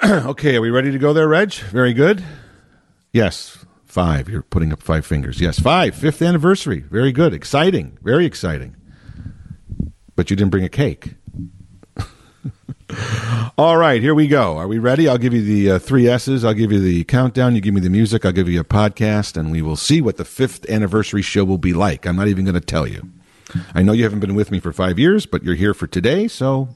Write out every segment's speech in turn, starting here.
okay, are we ready to go there, Reg? Very good. Yes, five. You're putting up five fingers. Yes, five. Fifth anniversary. Very good. Exciting. Very exciting. But you didn't bring a cake. All right, here we go. Are we ready? I'll give you the uh, three S's. I'll give you the countdown. You give me the music. I'll give you a podcast, and we will see what the fifth anniversary show will be like. I'm not even going to tell you. I know you haven't been with me for five years, but you're here for today, so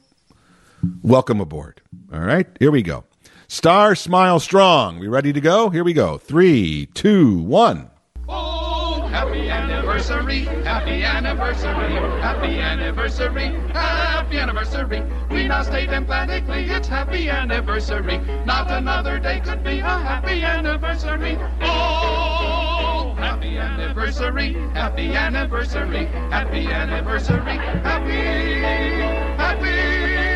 welcome aboard. All right, here we go. Star Smile Strong. We ready to go? Here we go. Three, two, one. Oh, happy anniversary, happy anniversary, happy anniversary, happy anniversary. We now state emphatically it's happy anniversary. Not another day could be a happy anniversary. Oh, happy anniversary, happy anniversary, happy anniversary, happy, happy.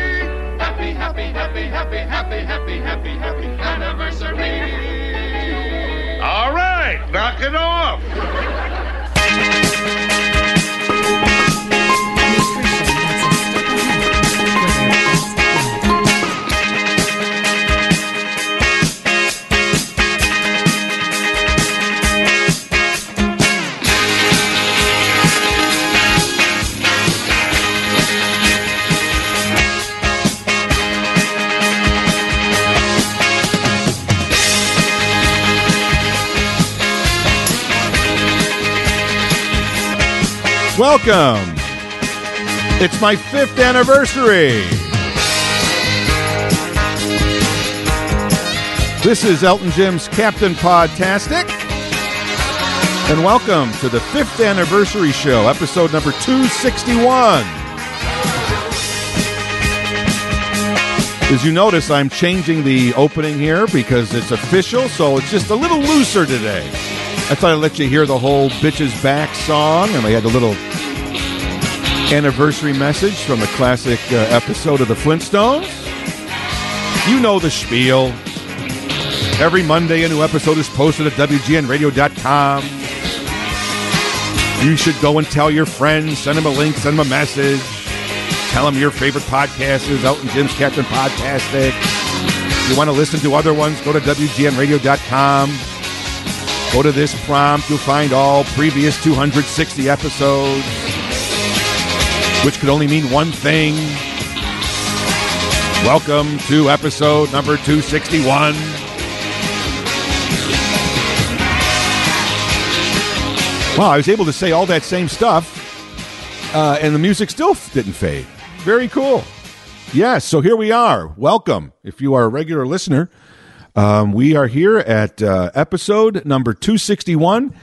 Happy, happy, happy, happy, happy, happy, happy, happy anniversary. All right, knock it off. Welcome. It's my fifth anniversary. This is Elton Jim's Captain Podtastic. And welcome to the fifth anniversary show, episode number 261. As you notice, I'm changing the opening here because it's official, so it's just a little looser today. I thought I'd let you hear the whole Bitch Is Back song, and we had a little anniversary message from a classic uh, episode of The Flintstones. You know the spiel. Every Monday, a new episode is posted at WGNradio.com. You should go and tell your friends, send them a link, send them a message. Tell them your favorite podcast is Elton Jim's Captain Podtastic. If you want to listen to other ones, go to WGNradio.com. Go to this prompt. You'll find all previous 260 episodes, which could only mean one thing. Welcome to episode number 261. Wow, I was able to say all that same stuff, uh, and the music still didn't fade. Very cool. Yes, so here we are. Welcome. If you are a regular listener, um, we are here at uh, episode number 261.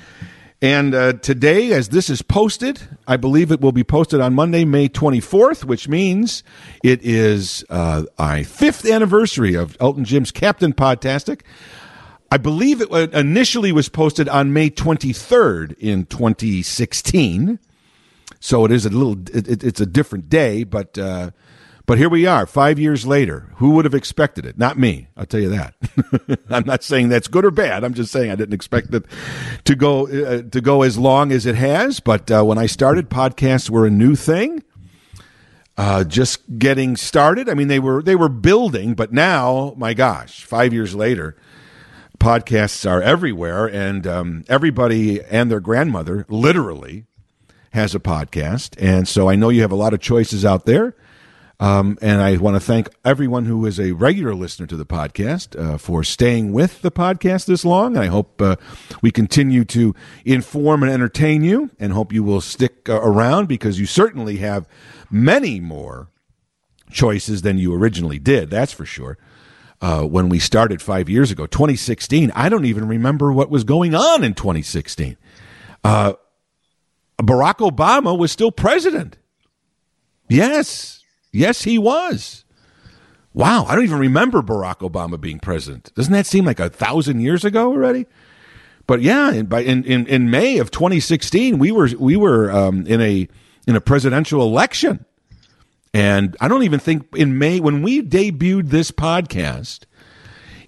And uh, today, as this is posted, I believe it will be posted on Monday, May 24th, which means it is uh, our fifth anniversary of Elton Jim's Captain Podtastic. I believe it initially was posted on May 23rd in 2016. So it is a little, it, it- it's a different day, but uh, but here we are, five years later. Who would have expected it? Not me. I'll tell you that. I'm not saying that's good or bad. I'm just saying I didn't expect it to go uh, to go as long as it has. But uh, when I started, podcasts were a new thing. Uh, just getting started. I mean, they were they were building, but now, my gosh, five years later, podcasts are everywhere, and um, everybody and their grandmother literally has a podcast. And so I know you have a lot of choices out there. Um, and I want to thank everyone who is a regular listener to the podcast uh, for staying with the podcast this long. I hope uh, we continue to inform and entertain you, and hope you will stick uh, around because you certainly have many more choices than you originally did. That's for sure. Uh, when we started five years ago, 2016, I don't even remember what was going on in 2016. Uh, Barack Obama was still president. Yes. Yes, he was. Wow. I don't even remember Barack Obama being president. Doesn't that seem like a thousand years ago already? But yeah, in, by, in, in, in May of 2016, we were, we were um, in, a, in a presidential election. And I don't even think in May, when we debuted this podcast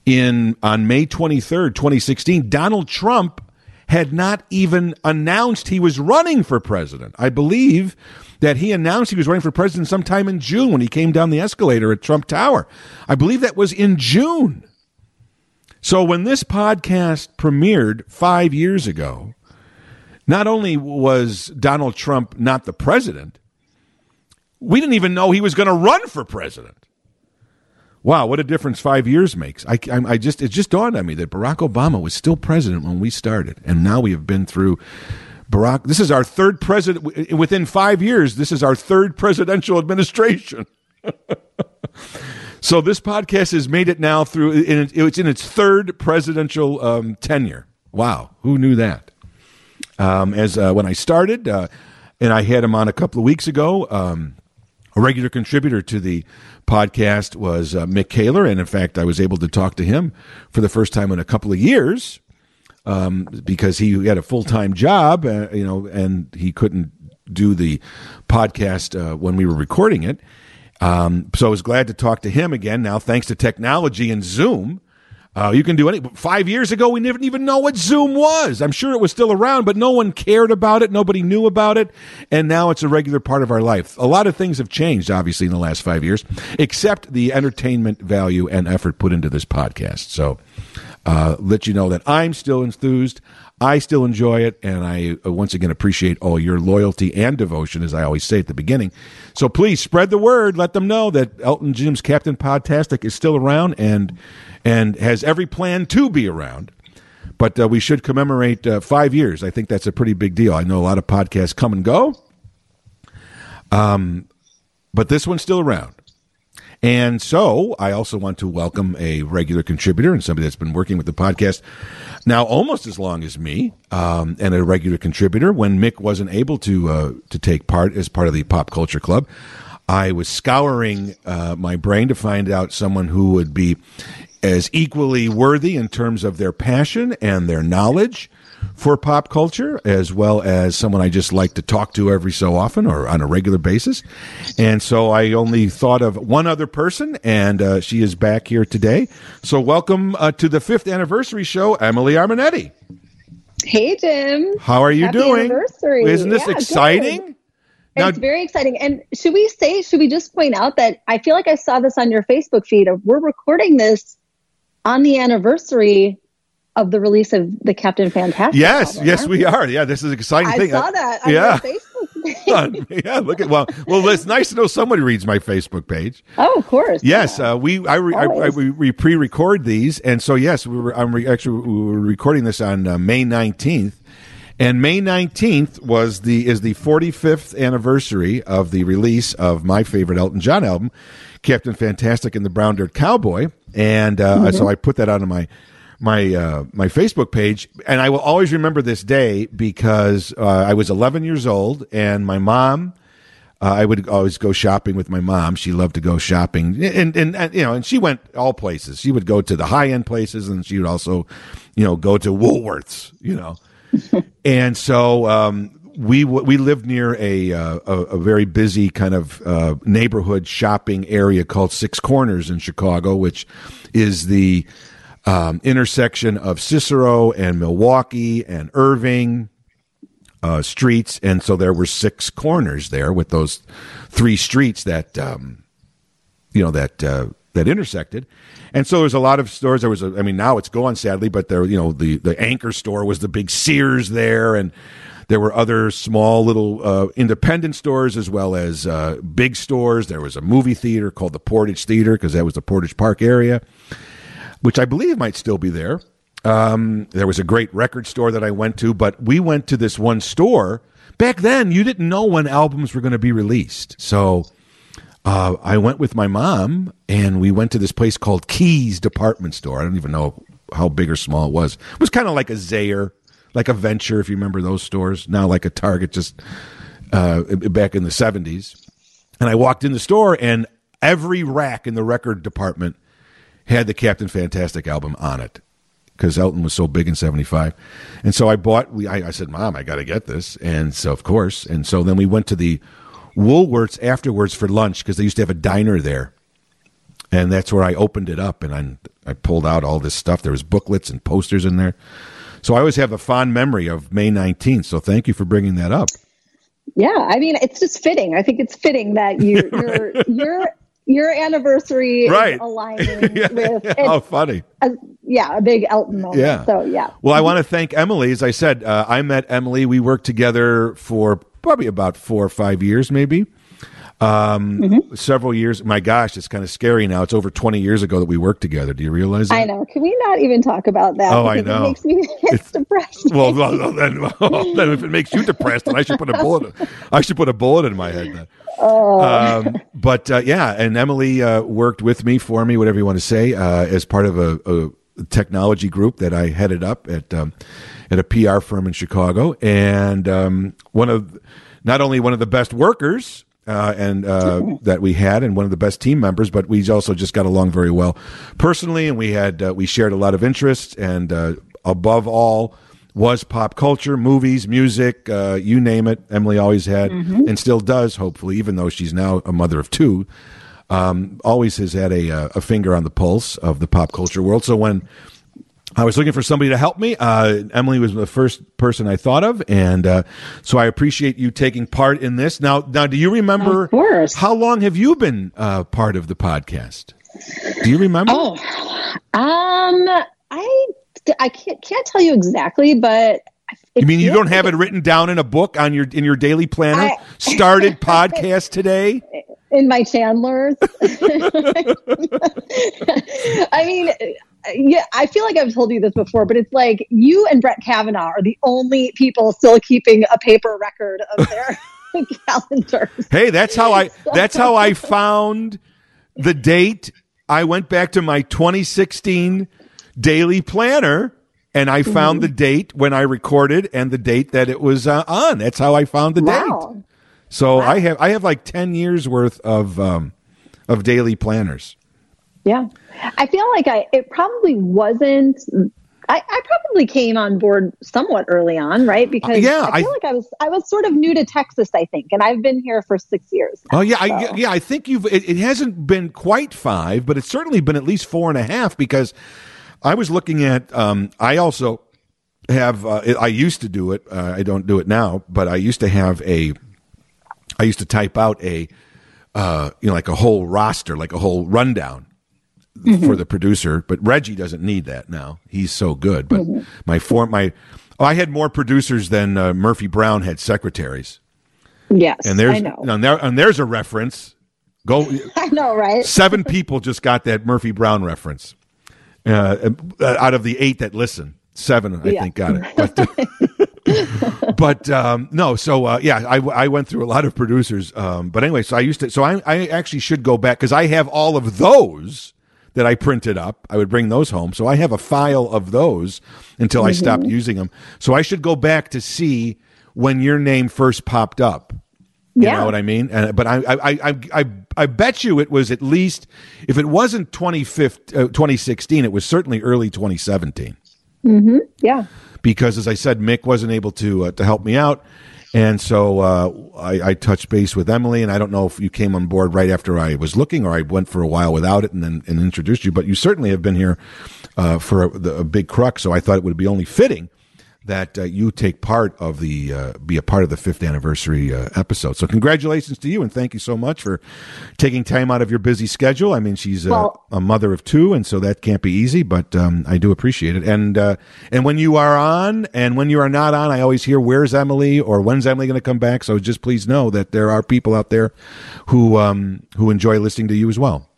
in on May 23rd, 2016, Donald Trump had not even announced he was running for president. I believe that he announced he was running for president sometime in June when he came down the escalator at Trump Tower. I believe that was in June. So when this podcast premiered five years ago, not only was Donald Trump not the president, we didn't even know he was going to run for president. Wow, what a difference five years makes! I, I, I, just it just dawned on me that Barack Obama was still president when we started, and now we have been through Barack. This is our third president within five years. This is our third presidential administration. so this podcast has made it now through. It's in its third presidential um, tenure. Wow, who knew that? Um, as uh, when I started, uh, and I had him on a couple of weeks ago. Um, a regular contributor to the podcast was uh, Mick Kaler, and in fact, I was able to talk to him for the first time in a couple of years um, because he had a full time job, uh, you know, and he couldn't do the podcast uh, when we were recording it. Um, so I was glad to talk to him again. Now, thanks to technology and Zoom, uh, you can do any. Five years ago, we didn't even know what Zoom was. I'm sure it was still around, but no one cared about it. Nobody knew about it, and now it's a regular part of our life. A lot of things have changed, obviously, in the last five years, except the entertainment value and effort put into this podcast. So, uh, let you know that I'm still enthused. I still enjoy it, and I uh, once again appreciate all your loyalty and devotion, as I always say at the beginning. So please spread the word. Let them know that Elton Jim's Captain Podtastic is still around and and has every plan to be around. But uh, we should commemorate uh, five years. I think that's a pretty big deal. I know a lot of podcasts come and go, um, but this one's still around. And so I also want to welcome a regular contributor and somebody that's been working with the podcast now almost as long as me, um, and a regular contributor. When Mick wasn't able to uh, to take part as part of the Pop Culture Club, I was scouring uh, my brain to find out someone who would be as equally worthy in terms of their passion and their knowledge for pop culture, as well as someone I just like to talk to every so often or on a regular basis. And so I only thought of one other person, and uh, she is back here today. So welcome uh, to the fifth anniversary show, Emily Armanetti. Hey, Jim. How are you Happy doing? Anniversary. Isn't this Yeah, exciting? good. Now- it's very exciting. And should we say, should we just point out that I feel like I saw this on your Facebook feed. Of, we're recording this on the anniversary of the release of the Captain Fantastic. Yes, album, yes, we are. Yeah, this is an exciting I thing. saw that on yeah. your Facebook page. yeah, look at well, well. It's nice to know somebody reads my Facebook page. oh, of course. Yes, yeah. uh, we I, re, I, I we, we pre-record these, and so yes, we were I'm re, actually we were recording this on uh, May nineteenth, and May nineteenth was the is the 45th anniversary of the release of my favorite Elton John album, Captain Fantastic and the Brown Dirt Cowboy, and uh, so I put that on my my uh, my Facebook page, and I will always remember this day because uh, I was 11 years old, and my mom. Uh, I would always go shopping with my mom. She loved to go shopping, and, and and you know, and she went all places. She would go to the high end places, and she would also, you know, go to Woolworths. You know, and so um, we w- we lived near a, uh, a a very busy kind of uh, neighborhood shopping area called Six Corners in Chicago, which is the um, intersection of Cicero and Milwaukee and Irving uh, streets, and so there were six corners there with those three streets that um, you know that uh, that intersected. And so there's a lot of stores. There was, a, I mean, now it's gone sadly, but there, you know, the the anchor store was the big Sears there, and there were other small little uh, independent stores as well as uh, big stores. There was a movie theater called the Portage Theater because that was the Portage Park area, which I believe might still be there. Um, there was a great record store that I went to, but we went to this one store. Back then, you didn't know when albums were going to be released. So uh, I went with my mom and we went to this place called Keys Department Store. I don't even know how big or small it was. It was kind of like a Zayre, like a Venture, if you remember those stores. Now, like a Target, just uh, back in the 70s. And I walked in the store and every rack in the record department had the Captain Fantastic album on it because Elton was so big in 75. And so I bought, we, I, I said, Mom, I got to get this. And so, of course. And so then we went to the Woolworths afterwards for lunch because they used to have a diner there. And that's where I opened it up and I, I pulled out all this stuff. There was booklets and posters in there. So I always have a fond memory of May 19th. So thank you for bringing that up. Yeah, I mean, it's just fitting. I think it's fitting that you, your your your anniversary Right. aligning Yeah. with How funny. a, yeah a big Elton moment. Yeah. So yeah. Well, I want to thank Emily. As I said, uh, I met Emily. We worked together for probably about four or five years, maybe. Um, Mm-hmm. Several years. My gosh, it's kind of scary now. It's over 20 years ago that we worked together. Do you realize that? I know. Can we not even talk about that? Oh, I know. It makes me it's depressing. Well, well, well, then, well, then if it makes you depressed, then I should put a bullet. I should put a bullet in my head. Then. Oh. Um, but uh, yeah, and Emily uh, worked with me, for me, whatever you want to say, uh, as part of a, a technology group that I headed up at um, at a PR firm in Chicago, and um, one of not only one of the best workers. Uh, and uh, that we had, and one of the best team members, but we also just got along very well personally, and we had uh, we shared a lot of interests, and uh, above all, was pop culture, movies, music, uh, you name it. Emily always had and still does, hopefully, even though she's now a mother of two. Um, always has had a, uh, a finger on the pulse of the pop culture world. So when I was looking for somebody to help me, uh, Emily was the first person I thought of, and uh, so I appreciate you taking part in this. Now, now, do you remember Of course. how long have you been uh, part of the podcast? Do you remember? Oh, um, I I can't can't tell you exactly, but You mean you don't have it written down in a book on your in your daily planner? I- Started podcast today. in my Chandlers. I mean, yeah, I feel like I've told you this before, but it's like you and Brett Kavanaugh are the only people still keeping a paper record of their calendars. Hey, that's how I that's how I found the date. I went back to my 2016 daily planner and I found the date when I recorded and the date that it was uh, on. That's how I found the date. Wow. So I have I have like 10 years worth of um, of daily planners. Yeah. I feel like I it probably wasn't I, I probably came on board somewhat early on, right? Because Uh, yeah, I feel I- like I was I was sort of new to Texas, I think, and I've been here for six years. Oh yeah, I, yeah. I think you've. It, it hasn't been quite five, but it's certainly been at least four and a half because I was looking at. Um, I also have. Uh, I used to do it. Uh, I don't do it now, but I used to have a. I used to type out a, uh, you know, like a whole roster, like a whole rundown for the producer. But Reggie doesn't need that now. He's so good. But my form, my, oh, I had more producers than uh, Murphy Brown had secretaries. Yes. And there's I know. and, there, and there's a reference. Go I know, right? seven people just got that Murphy Brown reference. Uh, uh, out of the eight that listen, seven I Yeah. think got it. But, but um, no, so uh, yeah, I, I went through a lot of producers. Um, but anyway, so I used to. So I, I actually should go back because I have all of those that I printed up. I would bring those home. So I have a file of those until I stopped using them. So I should go back to see when your name first popped up. You Yeah. know what I mean? And, but I, I, I, I, I bet you it was at least, if it wasn't 2015, uh, 2016, it was certainly early 2017. Yeah. Because as I said, Mick wasn't able to, uh, to help me out. And so uh, I, I touched base with Emily, and I don't know if you came on board right after I was looking, or I went for a while without it, and then and introduced you. But you certainly have been here uh, for a, the, a big crux, so I thought it would be only fitting that uh, you take part of the uh, be a part of the fifth anniversary uh, episode. So congratulations to you, and thank you so much for taking time out of your busy schedule. I mean, she's a, Well- a mother of two, and so that can't be easy, but um, I do appreciate it. And uh, and when you are on, and when you are not on, I always hear where's Emily or when's Emily going to come back. So just please know that there are people out there who um, who enjoy listening to you as well.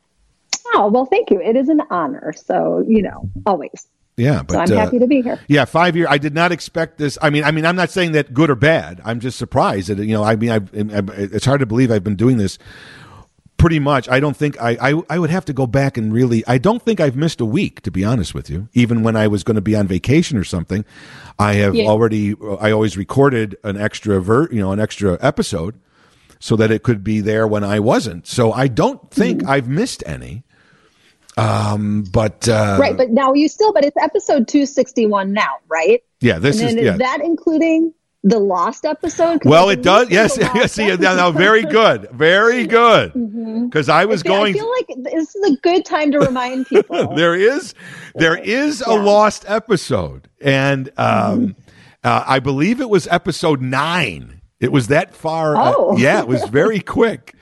Oh, well, thank you. It is an honor. So, you know, always. Yeah, but So I'm uh, happy to be here. Yeah, five year. I did not expect this. I mean, I mean, I'm not saying that good or bad. I'm just surprised that you know. I mean, I've, I've, it's hard to believe I've been doing this pretty much. I don't think I, I. I would have to go back and really. I don't think I've missed a week, to be honest with you. Even when I was going to be on vacation or something, I have Yeah. already. I always recorded an extra ver, you know, an extra episode, so that it could be there when I wasn't. So I don't think Mm-hmm. I've missed any. Um, but uh, right. But now you still, but it's episode 261 now, right? yeah, this is then yeah. is that including the Lost episode. Well, it does. Yes, yes. See, now, episode- very good, very good. Because I was I feel- going. I feel like this is a good time to remind people. there is there is a Yeah. lost episode and um uh, i believe it was episode nine it was that far uh, Oh. yeah it was very quick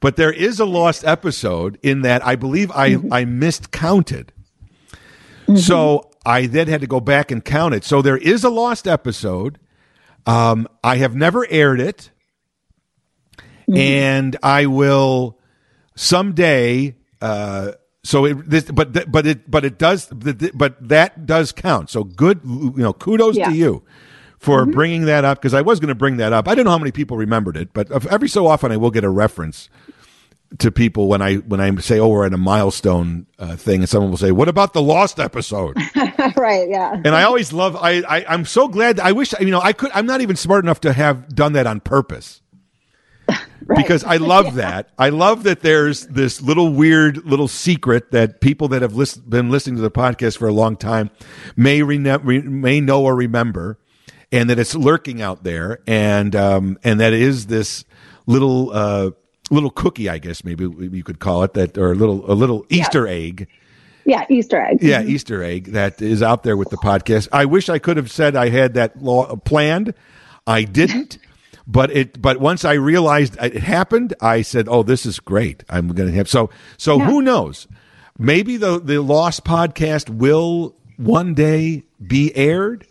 but there is a lost episode in that i believe i Mm-hmm. i miscounted so i then had to go back and count it so there is a lost episode um i have never aired it Mm-hmm. and i will someday uh so it this but th- but it but it does but that does count so good you know kudos Yeah. Mm-hmm. to you for bringing that up because i was going to bring that up. I don't know how many people remembered it but every so often i will get a reference to people when i when i say oh we're at a milestone uh, thing and someone will say what about the lost episode? Right, yeah. and i always love I, I i'm so glad i wish you know i could i'm not even smart enough to have done that on purpose. Because I love that. I love that there's this little weird little secret that people that have list- been listening to the podcast for a long time may rene- re- may know or remember, and that it's lurking out there, and um, and that it is this little uh, little cookie, I guess maybe you could call it that, or a little a little Easter egg. Yeah, Easter egg. Yeah, Easter egg that is out there with the podcast. I wish I could have said I had that law planned. I didn't. But it, but once I realized it happened, I said, "Oh, this is great! I'm going to have so so. Who knows? Maybe the the Lost podcast will one day be aired,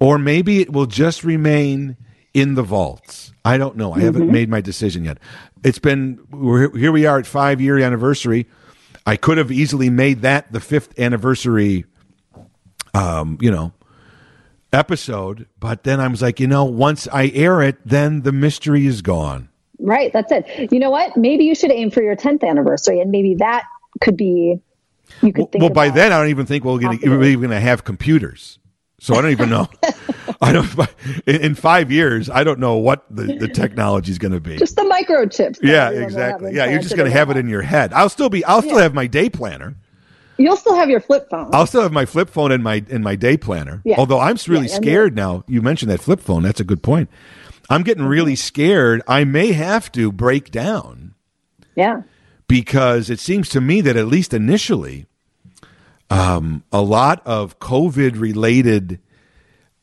or maybe it will just remain in the vaults. I don't know. I haven't made my decision yet. It's been we're, here. We are at five year anniversary. I could have easily made that the fifth anniversary. Um, you know, episode, but then I was like, you know, once I air it, then the mystery is gone. Right, that's it. You know what? Maybe you should aim for your 10th anniversary, and maybe that could be. You could Well, think. well, by then, I don't even think we're going to Possibly. even going to have computers. So I don't even know. I don't. In, in five years, I don't know what the, the technology is going to be. just the microchips. yeah, everyone will have exactly. Yeah, you're just going to have it in your head. I'll still be. I'll still have my day planner. You'll still have your flip phone. I'll still have my flip phone and my in my day planner. Yeah. Although I'm really Yeah, scared now. You mentioned that flip phone. That's a good point. I'm getting really Mm-hmm. scared. I may have to break down yeah. because it seems to me that at least initially, um, a lot of COVID related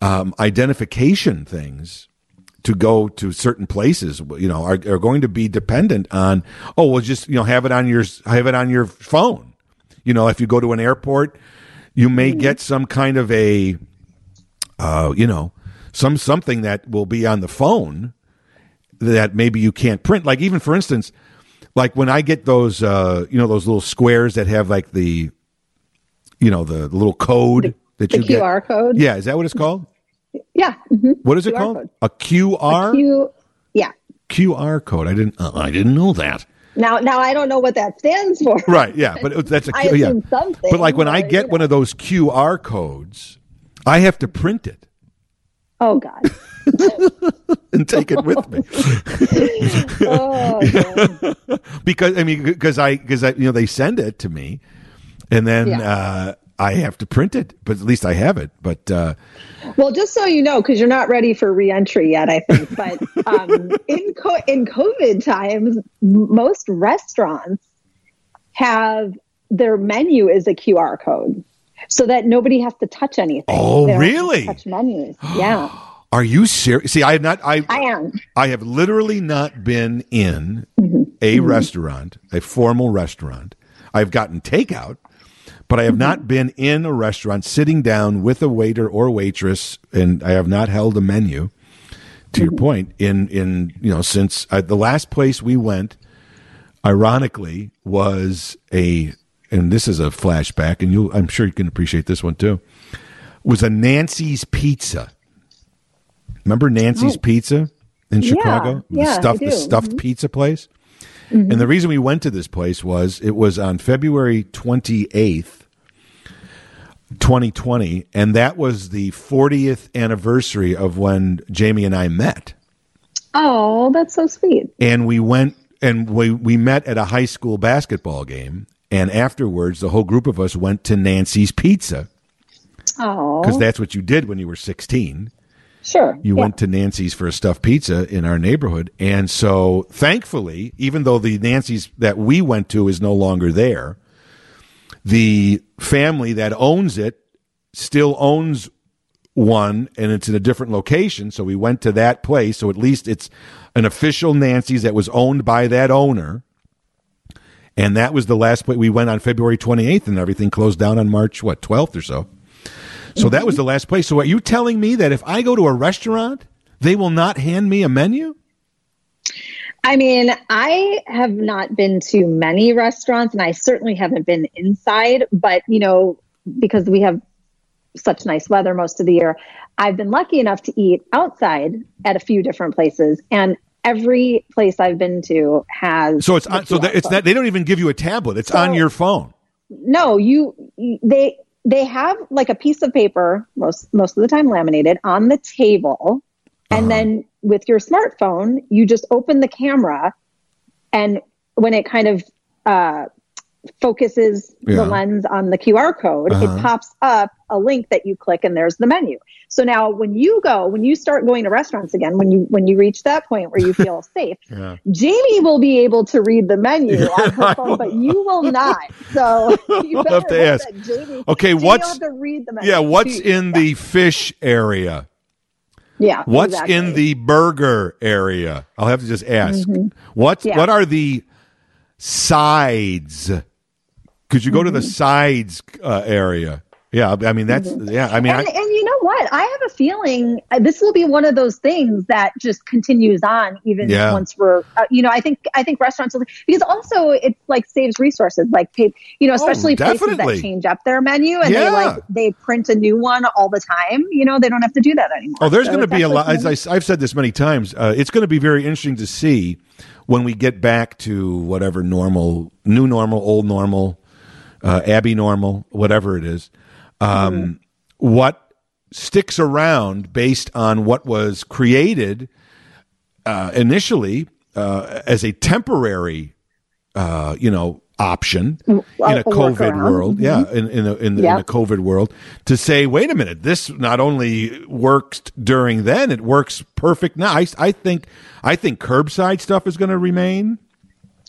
um, identification things to go to certain places, you know, are, are going to be dependent on. Oh, well, just you know, have it on your have it on your phone. You know, if you go to an airport, you may get some kind of a, uh, you know, some something that will be on the phone that maybe you can't print. Like even for instance, like when I get those, uh, you know, those little squares that have like the, you know, the, little code that the you get. QR code? Yeah, is that what it's called? Yeah. mhm. What is it QR called? code. A QR You. Yeah. QR code. I didn't. Uh, I didn't know that. Now, now I don't know what that stands for. Right. Yeah, but it, that's a I Q- yeah. something, But like when I get you one of those QR codes, I have to print it Oh God. and take it with me. Oh, because I mean, because I because I you know they send it to me, and then Yeah. uh, I have to print it. But at least I have it. But uh, Well, just so you know, because you're not ready for reentry yet, I think. But um, in co- in COVID times, most restaurants have their menu is a QR code, so that nobody has to touch anything. Oh, They don't to really? Touch menus. Yeah, are you serious? See, I have not. I I am. I have literally not been in a restaurant, a formal restaurant. I've gotten takeout, but I have not been in a restaurant sitting down with a waiter or waitress, and I have not held a menu. To your point, in in you know, since uh, the last place we went, ironically, was a, and this is a flashback, and you, I'm sure you can appreciate this one too. Was a Nancy's Pizza. Remember Nancy's Pizza in Chicago? The yeah, I stuffed, the do. Mm-hmm. stuffed pizza place. And the reason we went to this place was it was on February 28th, 2020, and that was the 40th anniversary of when Jamie and I met. Oh, that's so sweet. And we went and we, we met at a high school basketball game. And afterwards, the whole group of us went to Nancy's Pizza Oh, because that's what you did when you were 16. Sure. you yeah. went to Nancy's for a stuffed pizza in our neighborhood. And so thankfully, even though the Nancy's that we went to is no longer there, the family that owns it still owns one and it's in a different location. So we went to that place. So at least it's an official Nancy's that was owned by that owner. And that was the last place we went on February 28th and everything closed down on March, what, 12th or so. So that was the last place. So are you telling me that if I go to a restaurant, they will not hand me a menu? I mean, I have not been to many restaurants and I certainly haven't been inside, but you know, because we have such nice weather most of the year, I've been lucky enough to eat outside at a few different places and every place I've been to has So it's on, so that it's not, they don't even give you a tablet. It's So- on your phone. no you they they have like a piece of paper most most of the time laminated on the table Uh-huh. and then with your smartphone you just open the camera and when it kind of uh, focuses Yeah. the lens on the qr code Uh-huh. it pops up a link that you click and there's the menu so now when you go when you start going to restaurants again when you when you reach that point where you feel safe Yeah. Jamie will be able to read the menu on her phone, but you will not. So you better have to ask. that Jamie, Okay, Jamie what's- to read the menu. Yeah. What's in the fish area? Yeah? What's exactly. in the burger area? I'll have to just ask. What Yeah. what are the sides? Could you go to the Mm-hmm. sides uh, area? Yeah, I mean that's yeah. I mean, And, I, and you know what? I have a feeling uh, this will be one of those things that just continues on even Yeah. once we're, uh, you know, I think I think restaurants will, because also it's like saves resources, like pay, you know, especially places Oh, definitely. that change up their menu and Yeah. they like they print a new one all the time. You know, they don't have to do that anymore. Oh, there's So going to be a lot. As I, have said this many times, uh, it's going to be very interesting to see when we get back to whatever normal, new normal, old normal, uh, Abby normal, whatever it is. Um, What sticks around based on what was created uh, initially uh, as a temporary, uh, you know, option in a COVID world. Yeah, in in a, in, the, in a COVID world to say, wait a minute, this not only worked during then, it works perfect now. I, I think I think curbside stuff is going to remain.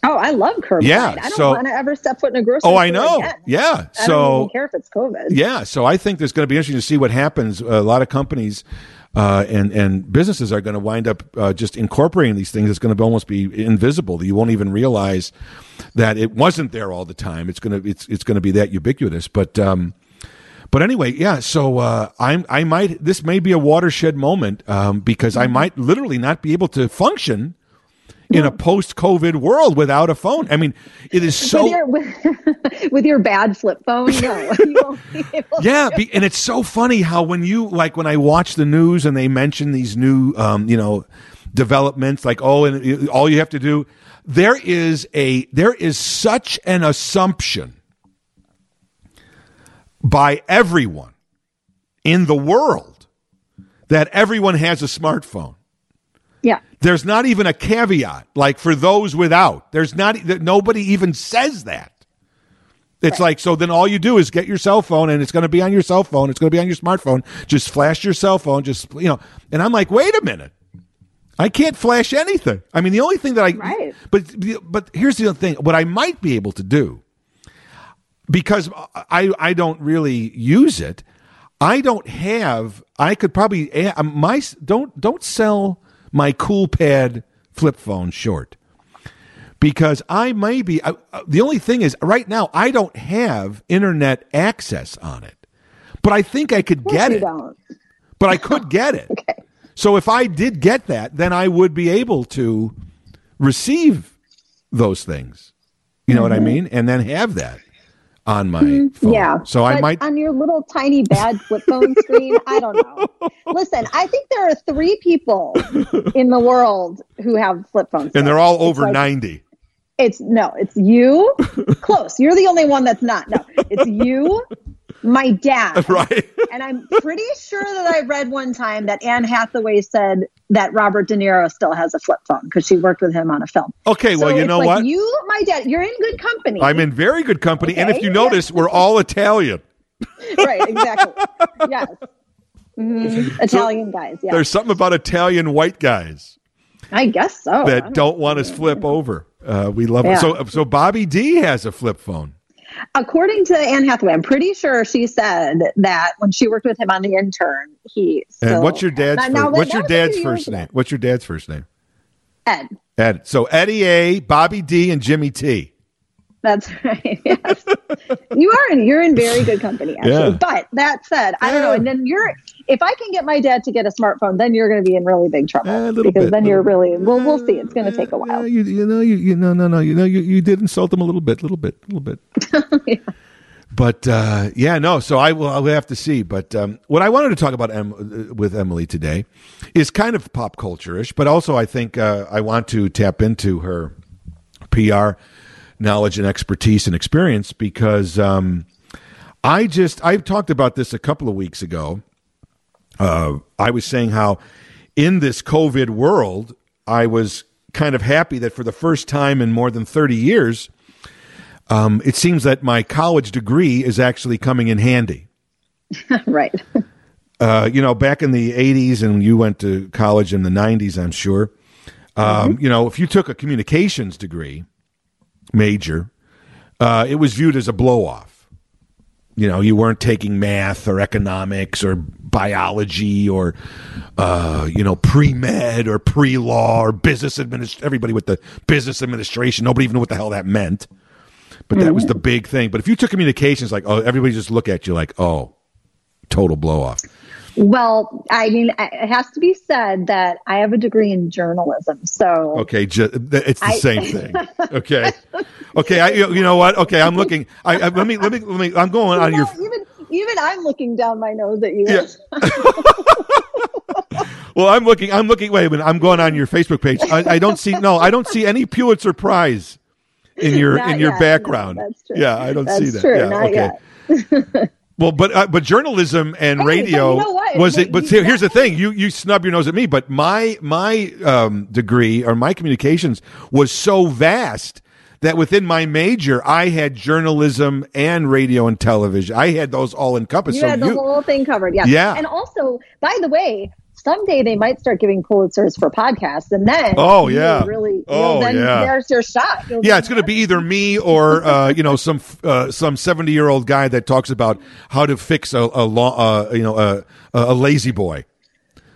Oh, I love curbside. Yeah, I don't so- want to ever step foot in a grocery store. Oh, I know. again. Yeah, I don't so even care if it's COVID. yeah, so I think there's going to be interesting to see what happens. A lot of companies uh, and and businesses are going to wind up uh, just incorporating these things. It's going to almost be invisible. You won't even realize that it wasn't there all the time. It's going to it's it's going to be that ubiquitous. But um, but anyway, yeah. So uh, I'm I might this may be a watershed moment um, because I might literally not be able to function. In a post-COVID world without a phone, I mean, it is so with, your, with, with your bad flip phone, no. you won't be able yeah, be, and it's so funny how when you like when I watch the news and they mention these new, um, you know, developments, like oh, and it- all you have to do, there is a there is such an assumption by everyone in the world that everyone has a smartphone. Yeah. There's not even a caveat, like for those without. There's not that nobody even says that. It's like so. Then all you do is get your cell phone, and it's going to be on your cell phone. It's going to be on your smartphone. Just flash your cell phone. Just you know. And I'm like, wait a minute. I can't flash anything. I mean, the only thing that I Right. but but here's the other thing. What I might be able to do because I I don't really use it. I don't have. I could probably a- my don't don't sell my Coolpad flip phone short because I may be. I, uh, the only thing is, right now I don't have internet access on it, but I think I could get it. don't. But I could get it. Okay. So if I did get that, then I would be able to receive those things. You know what I mean? And then have that on my phone. Mm-hmm. Yeah. So I might. on your little tiny bad flip phone screen. I don't know. Listen, I think there are three people in the world who have flip phones. and they're all over like- 90. It's no, it's you. Close. You're the only one that's not. No, it's you, my dad. Right. And I'm pretty sure that I read one time that Anne Hathaway said that Robert De Niro still has a flip phone because she worked with him on a film. Okay, well, you know like what? You, my dad, you're in good company. I'm in very good company. and if Okay. you notice, we're all Italian. right, exactly. yes. Italian guys. Yeah, There's something about Italian white guys I guess so. I that don't want us flip over. Uh, we love it. So, so Bobby D has a flip phone. According to Anne Hathaway, I'm pretty sure she said that when she worked with him on the intern, he. And what's your dad's? Now- fir- now, what's your dad's first name? What's your dad's first name? Ed. Ed. So Eddie A, Bobby D, and Jimmy T. That's right. Yes. you are in you're in very good company actually. Yeah. But that said, I don't know. And then you're if I can get my dad to get a smartphone, then you're going to be in really big trouble Eh, because bit, then you're really well. We'll see. It's going to take a Yeah, while. you, you know, you, you no, no, no. You know, you, you did insult him a little bit, A little bit, A little bit. But uh, yeah, no. So I will. I'll have to see. But um, what I wanted to talk about em- uh, with Emily today is kind of pop culture ish, but also I think uh, I want to tap into her PR knowledge and expertise and experience because um, I just I've talked about this a couple of weeks ago. Uh, I was saying how in this COVID world, I was kind of happy that for the first time in more than 30 years, um, it seems that my college degree is actually coming in handy. right. Uh, you know, back in the 80s, and you went to college in the 90s, I'm sure. Um, You know, if you took a communications degree major, uh, it was viewed as a blow off. You know, you weren't taking math or economics or biology or, uh, you know, pre med or pre law or business administration. Everybody with the business administration, nobody even knew what the hell that meant. But that was the big thing. But if you took communications, like, oh, everybody just look at you like, oh, total blow off. Well, I mean, it has to be said that I have a degree in journalism, so Okay, ju- it's the I- same thing. Okay, okay. I, you you know what? Okay, I'm looking. I, I let me let me let me. I'm going on your. Even even I'm looking down my nose at you. Yeah. Well, I'm looking. I'm looking. Wait a minute. I'm going on your Facebook page. I, I don't see. No, I don't see any Pulitzer Prize in your Not in your yet. background. No, that's true. Yeah, I don't That's see that. true. Yeah, Not okay. Well, but uh, but journalism and radio you know was it? But But you- here- here's the thing: you you snub your nose at me, but my my um, degree or my communications was so vast that within my major, I had journalism and radio and television. I had those all encompassed. You so had the you, whole thing covered. Yeah. Yeah. And also, by the way, someday they might start giving Pulitzers for podcasts, and then Oh, yeah. really, Oh, then yeah. there's your shot. You'll yeah, it's going to be either me or uh, you know some uh, some seventy year old guy that talks about how to fix a, a law, uh, you know a, a lazy boy.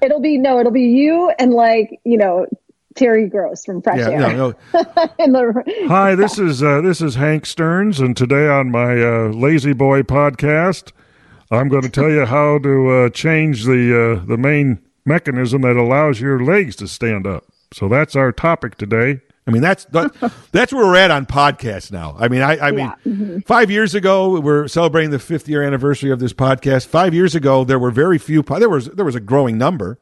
It'll be no, it'll be you and like you know Terry Gross from Fresh Yeah, Air. no, no. The- Hi, this is uh, this is Hank Stearns, and today on my uh, Lazy Boy podcast, I'm going to tell you how to uh, change the uh, the main mechanism that allows your legs to stand up. So that's our topic today. I mean, that's that's where we're at on podcasts now. I mean, I, I mean, Mm-hmm. five years ago we're celebrating the fifth year anniversary of this podcast. Five years ago, there were very few. There was there was a growing number,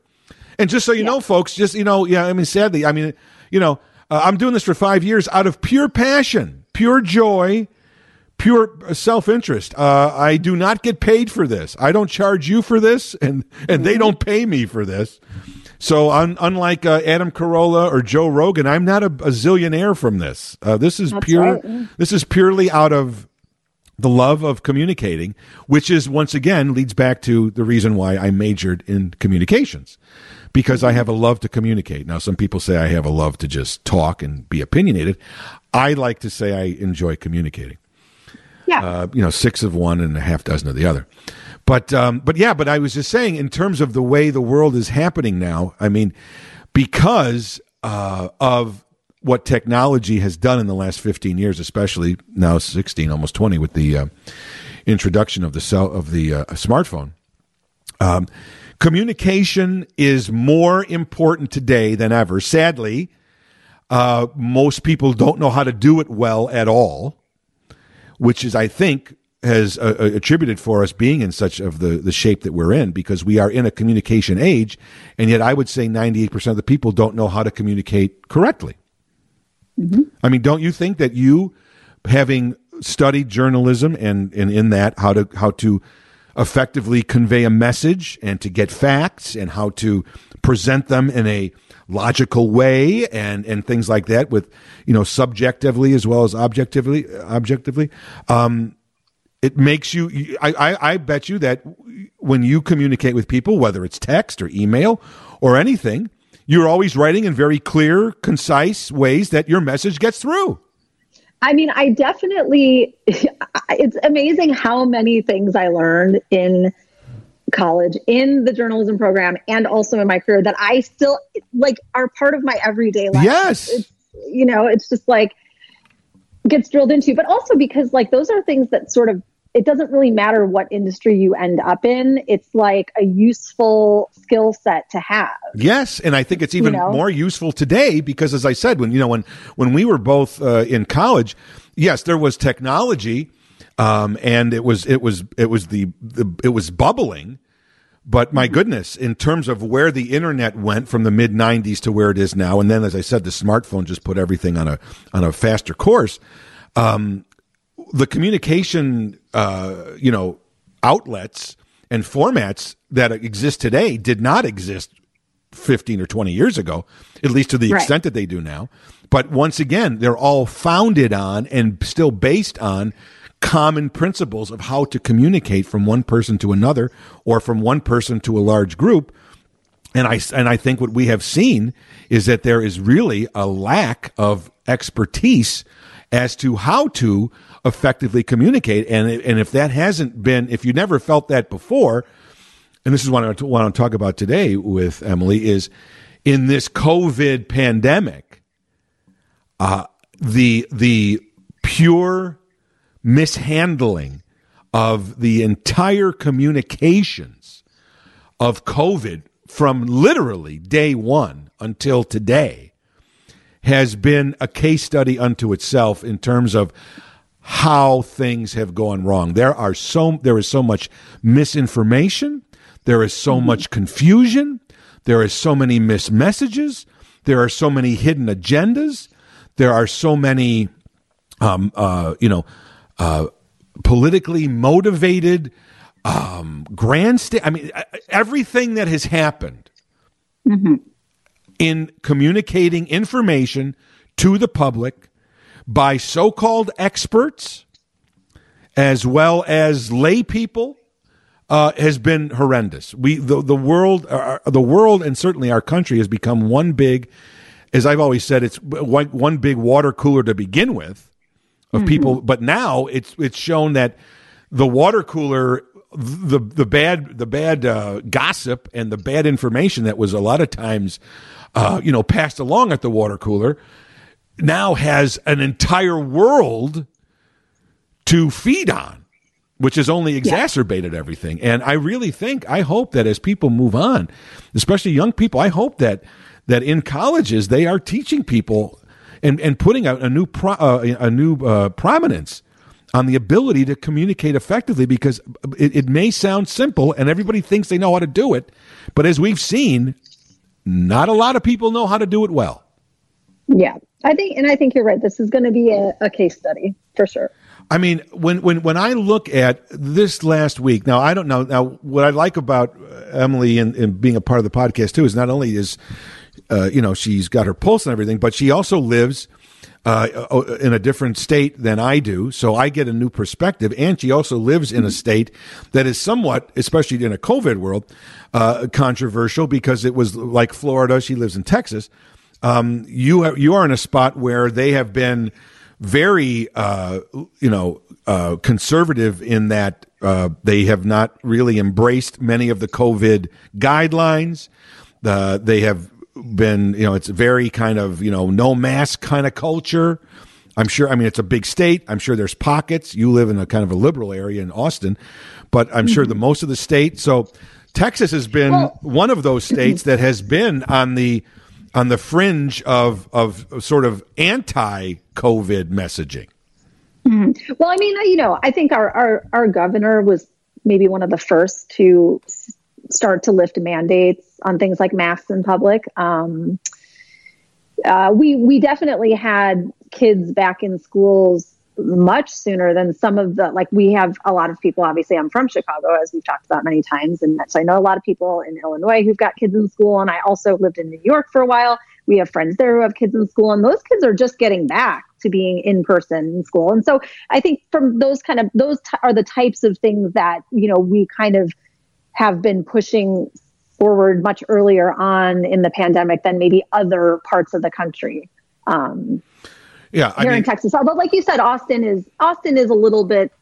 and just so you know, folks, just you know, yeah. I mean, sadly, I mean, you know, uh, I'm doing this for five years out of pure passion, pure joy, pure self interest. Uh, I do not get paid for this. I don't charge you for this, and and they don't pay me for this. So, un, unlike uh, Adam Carolla or Joe Rogan, I'm not a, a zillionaire from this. Uh, this is pure. right. This is purely out of the love of communicating, which is once again leads back to the reason why I majored in communications, because I have a love to communicate. Now, some people say I have a love to just talk and be opinionated. I like to say I enjoy communicating yeah. uh, you know, six of one and a half dozen of the other. But um, but yeah, but I was just saying in terms of the way the world is happening now. I mean, because uh, of what technology has done in the last fifteen years, especially now sixteen, almost twenty, with the uh, introduction of the cell of the uh, smartphone. Um, communication is more important today than ever. Sadly, uh, most people don't know how to do it well at all which is I think has uh, uh, attributed for us being in such of the the shape that we're in because we are in a communication age, and yet I would say ninety eight percent of the people don't know how to communicate correctly. I mean, don't you think that you, having studied journalism and and in that how to how to effectively convey a message and to get facts and how to present them in a logical way and and things like that with you know subjectively as well as objectively objectively um it makes you I, I i bet you that when you communicate with people, whether it's text or email or anything, you're always writing in very clear, concise ways that your message gets through. I mean, I definitely, it's amazing how many things I learned in college, in the journalism program, and also in my career that I still like are part of my everyday life. Yes. It's, you know, it's just like gets drilled into, but also because like those are things that sort of it doesn't really matter what industry you end up in. It's like a useful skill set to have. Yes, and I think it's even You know? more useful today because, as I said, when you know when when we were both uh, in college, yes, there was technology, um, and it was it was it was the, the it was bubbling. But my goodness, in terms of where the internet went from the mid '90s to where it is now, and then, as I said, the smartphone just put everything on a on a faster course. Um, the communication, uh, you know, outlets and formats that exist today did not exist 15 or 20 years ago, at least to the Right. extent that they do now. But once again, they're all founded on and still based on common principles of how to communicate from one person to another or from one person to a large group. And I and I think what we have seen is that there is really a lack of expertise as to how to effectively communicate. And and if that hasn't been, if you never felt that before, and this is what I want to talk about today with Emily is in this COVID pandemic, uh, the the pure mishandling of the entire communications of COVID from literally day one until today has been a case study unto itself in terms of how things have gone wrong. There are so there is so much misinformation, there is so much confusion, there is so many missed messages, there are so many hidden agendas, there are so many um, uh, you know, uh, politically motivated um, grandstand. I mean, everything that has happened in communicating information to the public by so-called experts as well as lay people uh, has been horrendous. We the the world uh, the world and certainly our country has become one big as I've always said it's one, one big water cooler to begin with of people but now it's it's shown that the water cooler the the bad the bad uh, gossip and the bad information that was a lot of times uh, you know passed along at the water cooler now has an entire world to feed on which has only exacerbated everything. And i really think i hope that as people move on especially young people i hope that that in colleges they are teaching people and and putting out a new pro, uh, a new uh, prominence on the ability to communicate effectively because it, it may sound simple and everybody thinks they know how to do it but as we've seen not a lot of people know how to do it well Yeah. I think, and I think you're right. This is going to be a, a case study for sure. I mean, when when when I look at this last week, now I don't know. Now, what I like about Emily and, and being a part of the podcast too is not only is uh, you know she's got her pulse and everything, but she also lives uh, in a different state than I do, so I get a new perspective. And she also lives in a state that is somewhat, especially in a COVID world, uh, controversial because it was like Florida. She lives in Texas. Um, you have, you are in a spot where they have been very, uh, you know, uh, conservative in that uh, they have not really embraced many of the COVID guidelines. Uh, they have been, you know, it's very kind of, you know, no mask kind of culture. I'm sure. I mean, it's a big state. I'm sure there's pockets. You live in a kind of a liberal area in Austin, but I'm sure the most of the state. So Texas has been Well- one of those states that has been on the on the fringe of of sort of anti-COVID messaging. Well, I mean, you know, I think our, our, our governor was maybe one of the first to start to lift mandates on things like masks in public. Um, uh, we we definitely had kids back in schools much sooner than some of the like we have a lot of people obviously i'm from chicago as we've talked about many times and so i know a lot of people in illinois who've got kids in school and i also lived in new york for a while we have friends there who have kids in school and those kids are just getting back to being in person in school and so i think from those kind of those t- are the types of things that you know we kind of have been pushing forward much earlier on in the pandemic than maybe other parts of the country. Um, Yeah, I here mean, in Texas. Although, like you said, Austin is Austin is a little bit.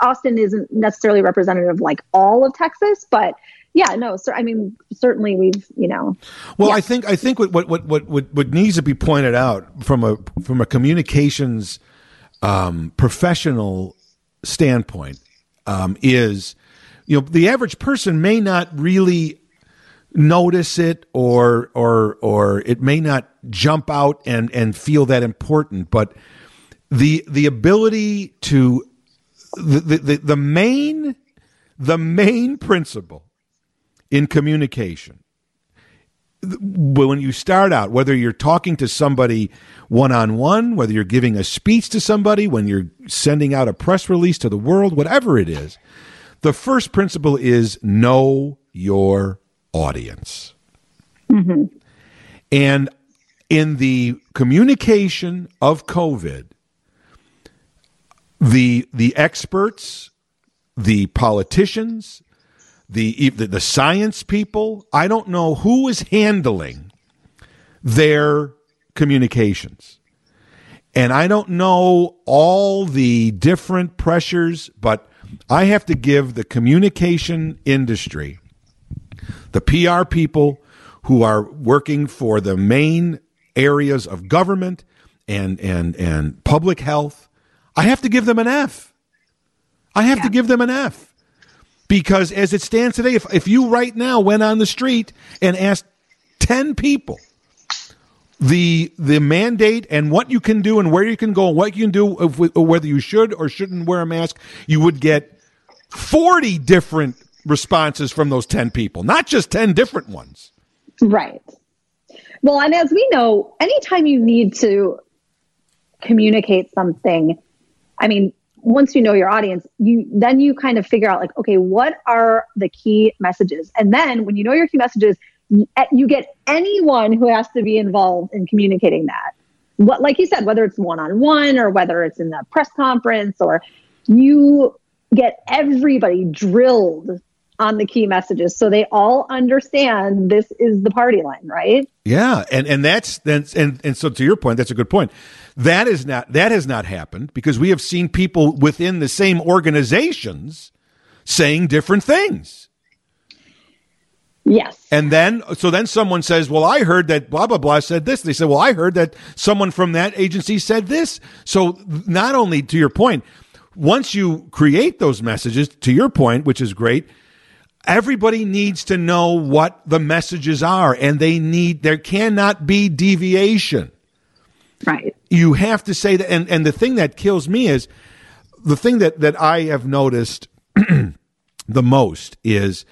Austin isn't necessarily representative of like all of Texas, but yeah, no. So I mean, certainly we've you know. Well, Yeah. I think I think what, what what what what what needs to be pointed out from a from a communications um, professional standpoint um, is, you know, the average person may not really notice it or or or it may not jump out and and feel that important, but the the ability to the the, the, main the main principle in communication when you start out, whether you're talking to somebody one on one, whether you're giving a speech to somebody, when you're sending out a press release to the world, whatever it is, the first principle is know your audience. Mm-hmm. And in the communication of COVID, the the experts, the politicians, the the, the science people, I don't know who is handling their communications. And I don't know all the different pressures, but I have to give the communication industry, the PR people who are working for the main areas of government and and and public health, I have to give them an F. I have to give them an F. Because as it stands today, if, if you right now went on the street and asked 10 people the the mandate and what you can do and where you can go and what you can do, if, whether you should or shouldn't wear a mask, you would get 40 different responses from those 10 people, not just 10 different ones. Right. Well, and as we know, anytime you need to communicate something, I mean, once you know your audience, you then you kind of figure out like, okay, what are the key messages? And then when you know your key messages, you- get anyone who has to be involved in communicating that. What, like you said, whether it's one on one or whether it's in the press conference, or you get everybody drilled on the key messages so they all understand this is the party line, right? Yeah, and and that's that's and and so to your point, that's a good point. That is not that has not happened because we have seen people within the same organizations saying different things. Yes. And then, so then someone says, well, I heard that blah, blah, blah said this. They said, well, I heard that someone from that agency said this. So not only to your point, once you create those messages, to your point, which is great, everybody needs to know what the messages are and they need, there cannot be deviation Right. you have to say that and, and the thing that kills me is the thing that, that I have noticed the most is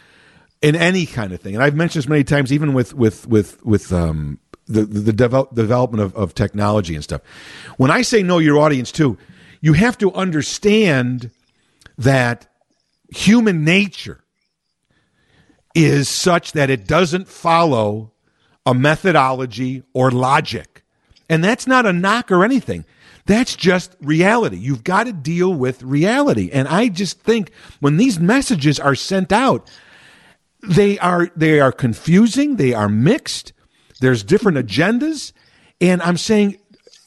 in any kind of thing, and I've mentioned this many times, even with with with with um, the the, the develop, development of, of technology and stuff. When I say know your audience too, you have to understand that human nature is such that it doesn't follow a methodology or logic. And that's not a knock or anything. That's just reality. You've got to deal with reality. And I just think when these messages are sent out, they are they are confusing, they are mixed. There's different agendas, and I'm saying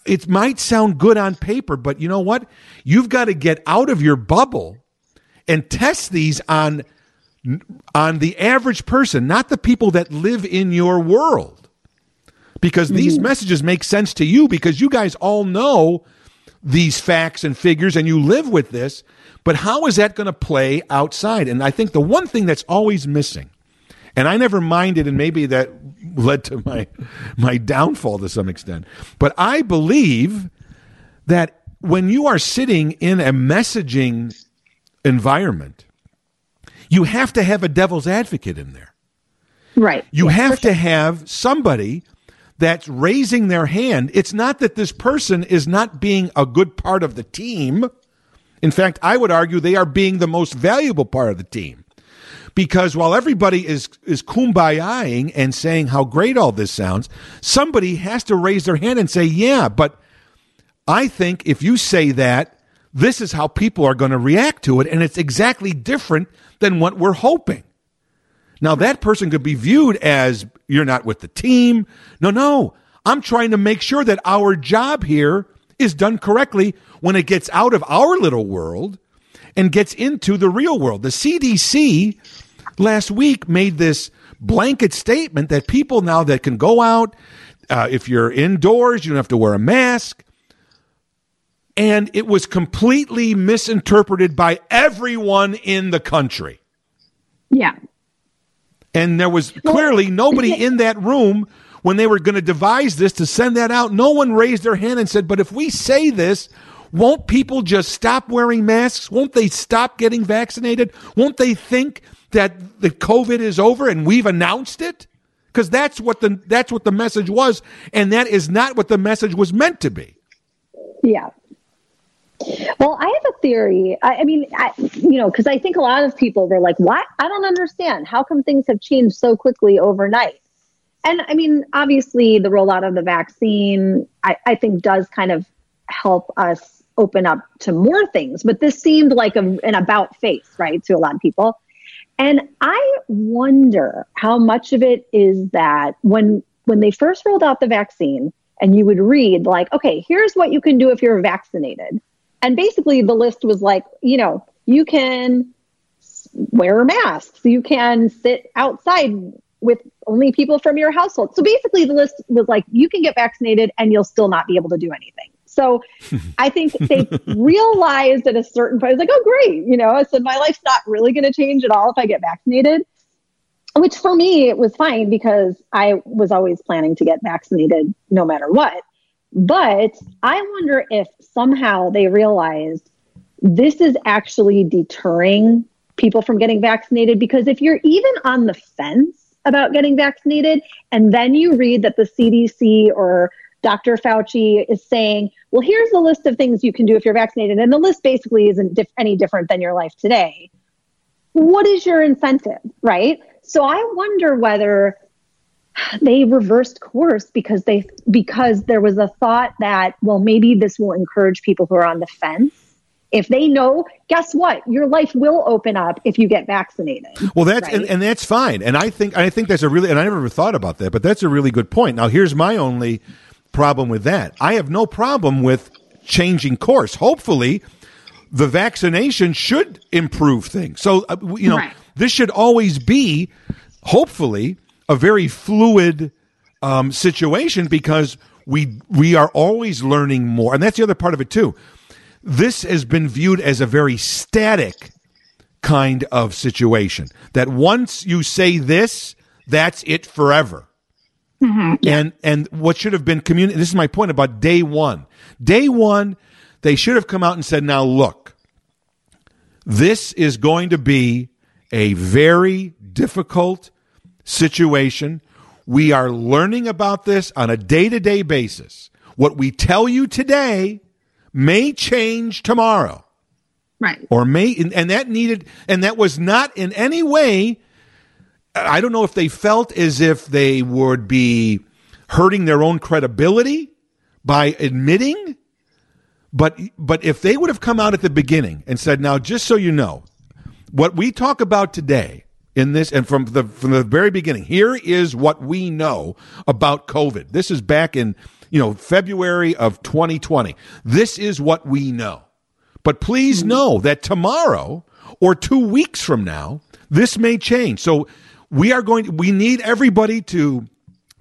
it might sound good on paper, but you know what? You've got to get out of your bubble and test these on on the average person, not the people that live in your world. Because mm-hmm. these messages make sense to you because you guys all know these facts and figures and you live with this. But how is that going to play outside? And I think the one thing that's always missing, and I never minded, and maybe that led to my my downfall to some extent. But I believe that when you are sitting in a messaging environment, you have to have a devil's advocate in there. Right. You Yeah, have sure. to have somebody that's raising their hand. It's not that this person is not being a good part of the team. In fact, I would argue they are being the most valuable part of the team. Because while everybody is is kumbayaing and saying how great all this sounds, somebody has to raise their hand and say, "Yeah, but I think if you say that, this is how people are going to react to it, and it's exactly different than what we're hoping." Now, that person could be viewed as you're not with the team. No, no. I'm trying to make sure that our job here is done correctly when it gets out of our little world and gets into the real world. The CDC last week made this blanket statement that people now that can go out, uh, if you're indoors, you don't have to wear a mask. And it was completely misinterpreted by everyone in the country. Yeah. And there was clearly nobody in that room when they were going to devise this to send that out. No one raised their hand and said, but if we say this, won't people just stop wearing masks? Won't they stop getting vaccinated? Won't they think that the COVID is over and we've announced it? Because that's what the that's what the message was, and that is not what the message was meant to be. Yeah. Well, I have a theory. I, I mean, I, you know, because I think a lot of people were like, "What? I don't understand. How come things have changed so quickly overnight?" And I mean, obviously, the rollout of the vaccine, I, I think, does kind of help us open up to more things. But this seemed like a, an about face, right, to a lot of people. And I wonder how much of it is that when when they first rolled out the vaccine, and you would read like, "Okay, here's what you can do if you're vaccinated." And basically, the list was like, you know, you can wear masks, you can sit outside with only people from your household. So basically, the list was like, you can get vaccinated and you'll still not be able to do anything. So I think they realized at a certain point, I was like, oh, great. You know, I said, my life's not really going to change at all if I get vaccinated. Which for me, it was fine because I was always planning to get vaccinated no matter what. But I wonder if somehow they realized this is actually deterring people from getting vaccinated because if you're even on the fence about getting vaccinated and then you read that the CDC or Dr. Fauci is saying, well, here's the list of things you can do if you're vaccinated. And the list basically isn't dif- any different than your life today. What is your incentive, right? So I wonder whether they reversed course because they because there was a thought that well maybe this will encourage people who are on the fence if they know guess what your life will open up if you get vaccinated Well, that's right? and, and that's fine, and I think I think that's a really and I never thought about that, but that's a really good point. Now, here's my only problem with that. I have no problem with changing course. Hopefully, the vaccination should improve things. So uh, you know, Right. this should always be, hopefully, a very fluid um, situation because we we are always learning more, and that's the other part of it too. This has been viewed as a very static kind of situation. That once you say this, that's it forever. And and what should have been community. This is my point about day one. Day one, they should have come out and said, "Now look, this is going to be a very difficult situation. We are learning about this on a day to day basis. What we tell you today may change tomorrow." right or may and, and that needed and that was not in any way i don't know if they felt as if they would be hurting their own credibility by admitting but but if they would have come out at the beginning and said now just so you know what we talk about today in this and from the from the very beginning here is what we know about covid this is back in you know february of 2020 this is what we know but please mm-hmm. know that tomorrow or two weeks from now, this may change. So we are going. We need everybody to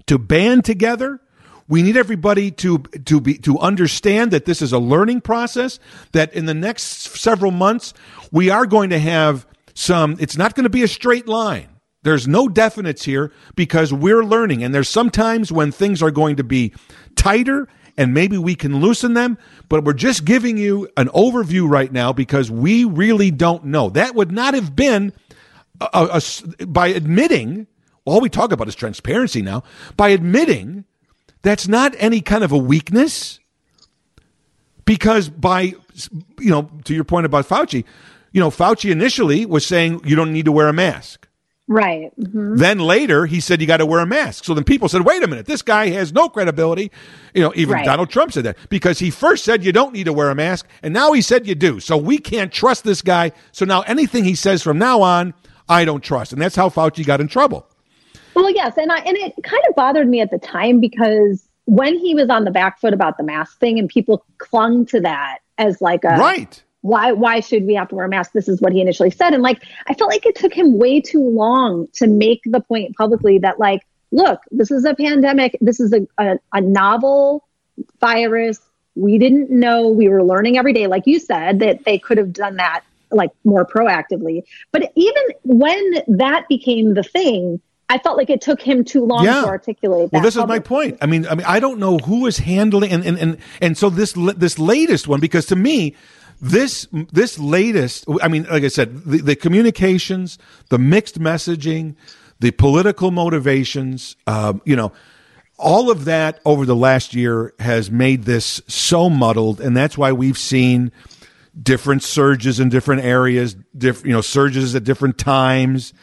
to band together. We need everybody to to be to understand that this is a learning process. That in the next several months, we are going to have some. It's not going to be a straight line. There's no definites here because we're learning, and there's sometimes when things are going to be tighter and maybe we can loosen them, but we're just giving you an overview right now because we really don't know. That would not have been a, a- by admitting, all we talk about is transparency now, by admitting that's not any kind of a weakness because by you know to your point about Fauci, you know Fauci initially was saying you don't need to wear a mask. right Mhm. Then later he said you got to wear a mask. So then people said, "Wait a minute, this guy has no credibility." You know, even Right. Donald Trump said that because he first said you don't need to wear a mask and now he said you do. So we can't trust this guy. So now anything he says from now on, I don't trust. And that's how Fauci got in trouble. Well, yes, and I and it kind of bothered me at the time because when he was on the back foot about the mask thing, and people clung to that as like a Right. Why why should we have to wear a mask? This is what he initially said, and like I felt like it took him way too long to make the point publicly that like, look, this is a pandemic, this is a a, a novel virus. We didn't know. We were learning every day, like you said, that they could have done that like more proactively. But even when that became the thing, I felt like it took him too long Yeah. to articulate that. Well, this is my point. I mean, I mean, I don't know who is handling and and and, and so this this latest one because to me. This this latest, I mean, like I said, the, the communications, the mixed messaging, the political motivations, um, you know, all of that over the last year has made this so muddled, and that's why we've seen different surges in different areas, diff, you know, surges at different times.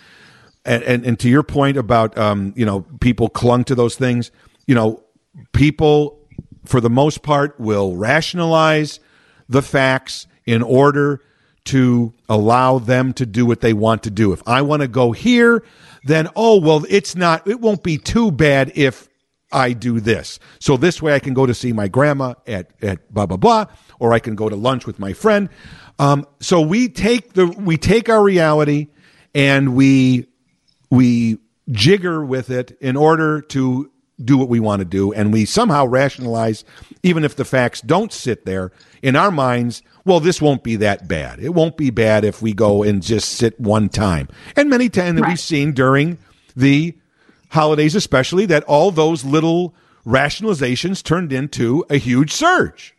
And, and, and to your point about um, you know people clung to those things you know people for the most part will rationalize the facts in order to allow them to do what they want to do if i want to go here then oh well it's not it won't be too bad if I do this. So this way I can go to see my grandma at, at blah, blah, blah, or I can go to lunch with my friend. Um, so we take the, we take our reality and we, we jigger with it in order to do what we want to do. And we somehow rationalize, even if the facts don't sit there in our minds, well, this won't be that bad. It won't be bad if we go and just sit one time. And many times that we've seen during the holidays, especially, that all those little rationalizations turned into a huge surge.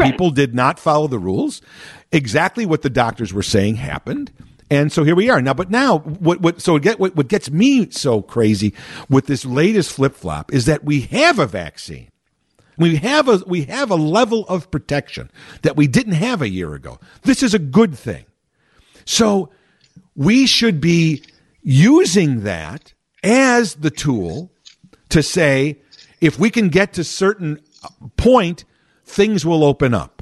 People did not follow the rules. Exactly what the doctors were saying happened. And so here we are now. But now, what, what, so get, what, what gets me so crazy with this latest flip flop is that we have a vaccine. We have a, we have a level of protection that we didn't have a year ago. This is a good thing. So we should be using that as the tool to say if we can get to certain point things will open up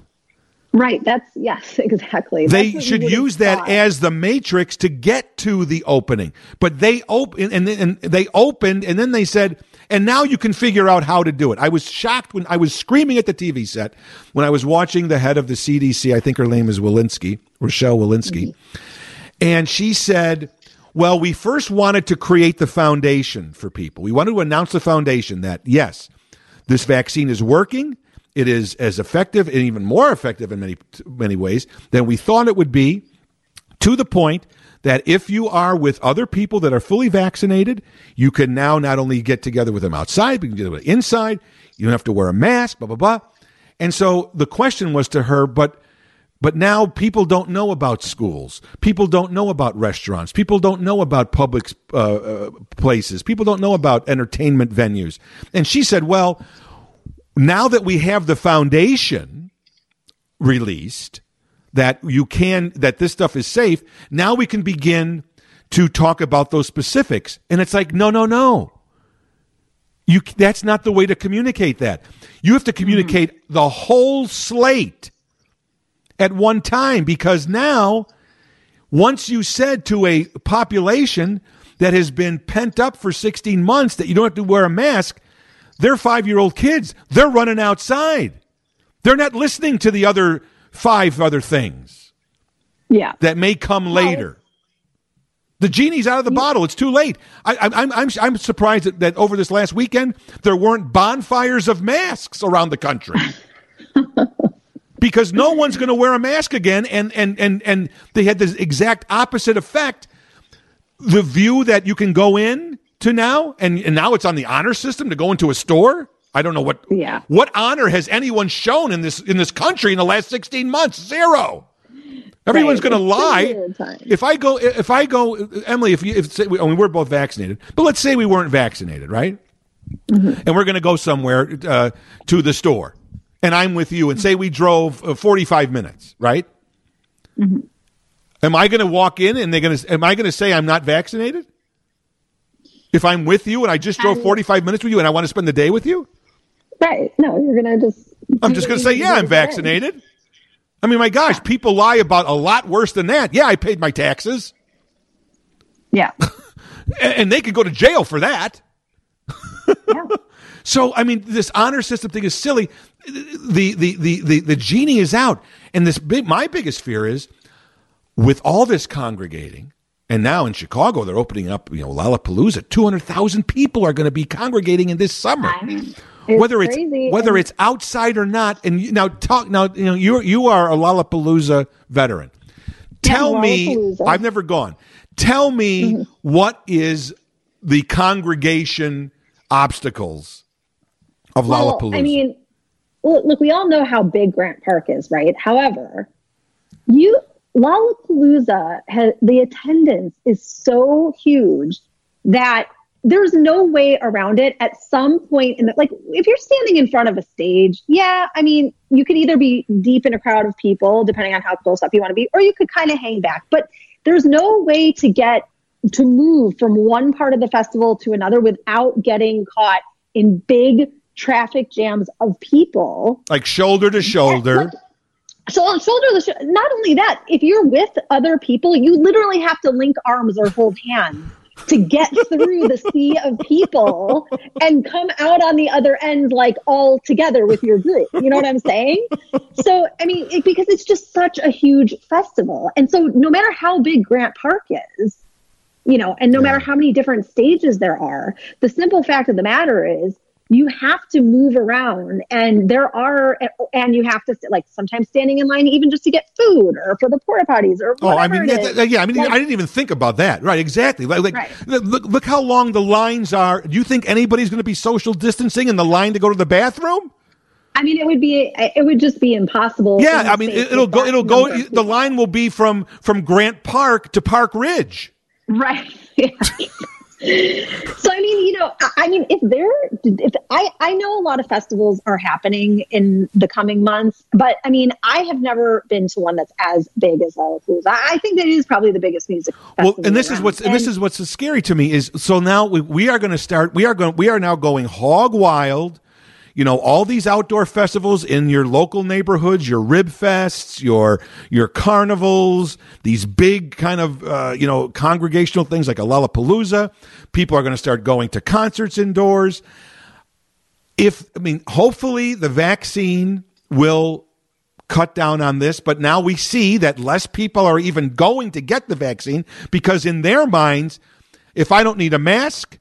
Right. That's yes, exactly. they That's what you should use that as the matrix to get to the opening but they open and, and they opened and then they said and now you can figure out how to do it i was shocked when i was screaming at the tv set when i was watching the head of the cdc i think her name is walensky rochelle walensky mm-hmm. and she said well we first wanted to create the foundation for people we wanted to announce the foundation that yes this vaccine is working. It is as effective and even more effective in many many ways than we thought it would be. To the point that if you are with other people that are fully vaccinated, you can now not only get together with them outside, but you can with them inside. You don't have to wear a mask. Blah blah blah. And so the question was to her, but but now people don't know about schools. People don't know about restaurants. People don't know about public uh, uh, places. People don't know about entertainment venues. And she said, well, now that we have the foundation released, that you can, that this stuff is safe, now we can begin to talk about those specifics. And it's like, no, no, no. You, that's not the way to communicate that. You have to communicate hmm. the whole slate at one time because now once you said to a population that has been pent up for 16 months that you don't have to wear a mask they're 5-year-old kids they're running outside they're not listening to the other five other things Yeah. that may come later the genie's out of the bottle. It's too late. I, I, I'm, I'm, I'm surprised that, that over this last weekend there weren't bonfires of masks around the country. because no one's going to wear a mask again, and, and, and, and they had this exact opposite effect. The view that you can go in to now, and, and now it's on the honor system to go into a store. I don't know what Yeah. what honor has anyone shown in this in this country in the last 16 months? Zero. Everyone's Right. going to It's been a lie. If I go, if I go, Emily, if you, if say, I mean, we're both vaccinated, but let's say we weren't vaccinated, right? Mm-hmm. And we're going to go somewhere uh, to the store, and I'm with you, and say we drove uh, 45 minutes, right? Mm-hmm. Am I going to walk in and they're going to? Am I going to say I'm not vaccinated? If I'm with you and I just drove Um, 45 minutes with you and I want to spend the day with you, Right. No, you're gonna just. I'm just going to say, yeah, I'm to vaccinated. I mean, my gosh, people lie about a lot worse than that. Yeah, I paid my taxes. Yeah. and, and they could go to jail for that. yeah. So I mean, this honor system thing is silly. The the the the, the genie is out, and this big. My biggest fear is with all this congregating, and now in Chicago they're opening up. You know, Lollapalooza. Two hundred thousand people are going to be congregating in this summer. It's whether it's crazy. whether it's outside or not, and you, now talk now. You know, you you are a Lollapalooza veteran. Tell me, Lollapalooza. I've never gone. Tell me Mm-hmm. what is the congregation obstacles of Well, Lollapalooza? I mean, look, we all know how big Grant Park is, right? However, you Lollapalooza has the attendance is so huge that there's no way around it at some point in the like if you're standing in front of a stage yeah i mean you could either be deep in a crowd of people depending on how close up you want to be or you could kind of hang back but there's no way to get to move from one part of the festival to another without getting caught in big traffic jams of people like shoulder to shoulder. like, shoulder, shoulder to shoulder. Not only that, if you're with other people, you literally have to link arms or hold hands to get through the sea of people and come out on the other end like all together with your group. You know what I'm saying? So, I mean, it, because it's just such a huge festival. And so, no matter how big Grant Park is, you know, and no matter how many different stages there are, the simple fact of the matter is you have to move around and there are and you have to like sometimes standing in line even just to get food or for the porta potties or Oh, I mean, yeah, yeah, I mean, Like, I didn't even think about that. Right, exactly. Like, like Right. look, look how long the lines are. Do you think anybody's going to be social distancing in the line to go to the bathroom? I mean, it would be it would just be impossible. Yeah, I mean, it, it'll go. It'll go. The people. line will be from from Grant Park to Park Ridge. Right. Yeah. so I mean, you know, I, mean, if there, if I, I know a lot of festivals are happening in the coming months, but I mean, I have never been to one that's as big as Lollapalooza. I I think that it is probably the biggest music. Well, and this is around. what's and this is what's so scary to me is so now we, we are going to start. We are going. We are now going hog wild. You know, all these outdoor festivals in your local neighborhoods, your rib fests, your your carnivals, these big kind of uh, you know congregational things like a Lollapalooza. People are going to start going to concerts indoors. If I mean, hopefully the vaccine will cut down on this, but now we see that less people are even going to get the vaccine because in their minds, if I don't need a mask,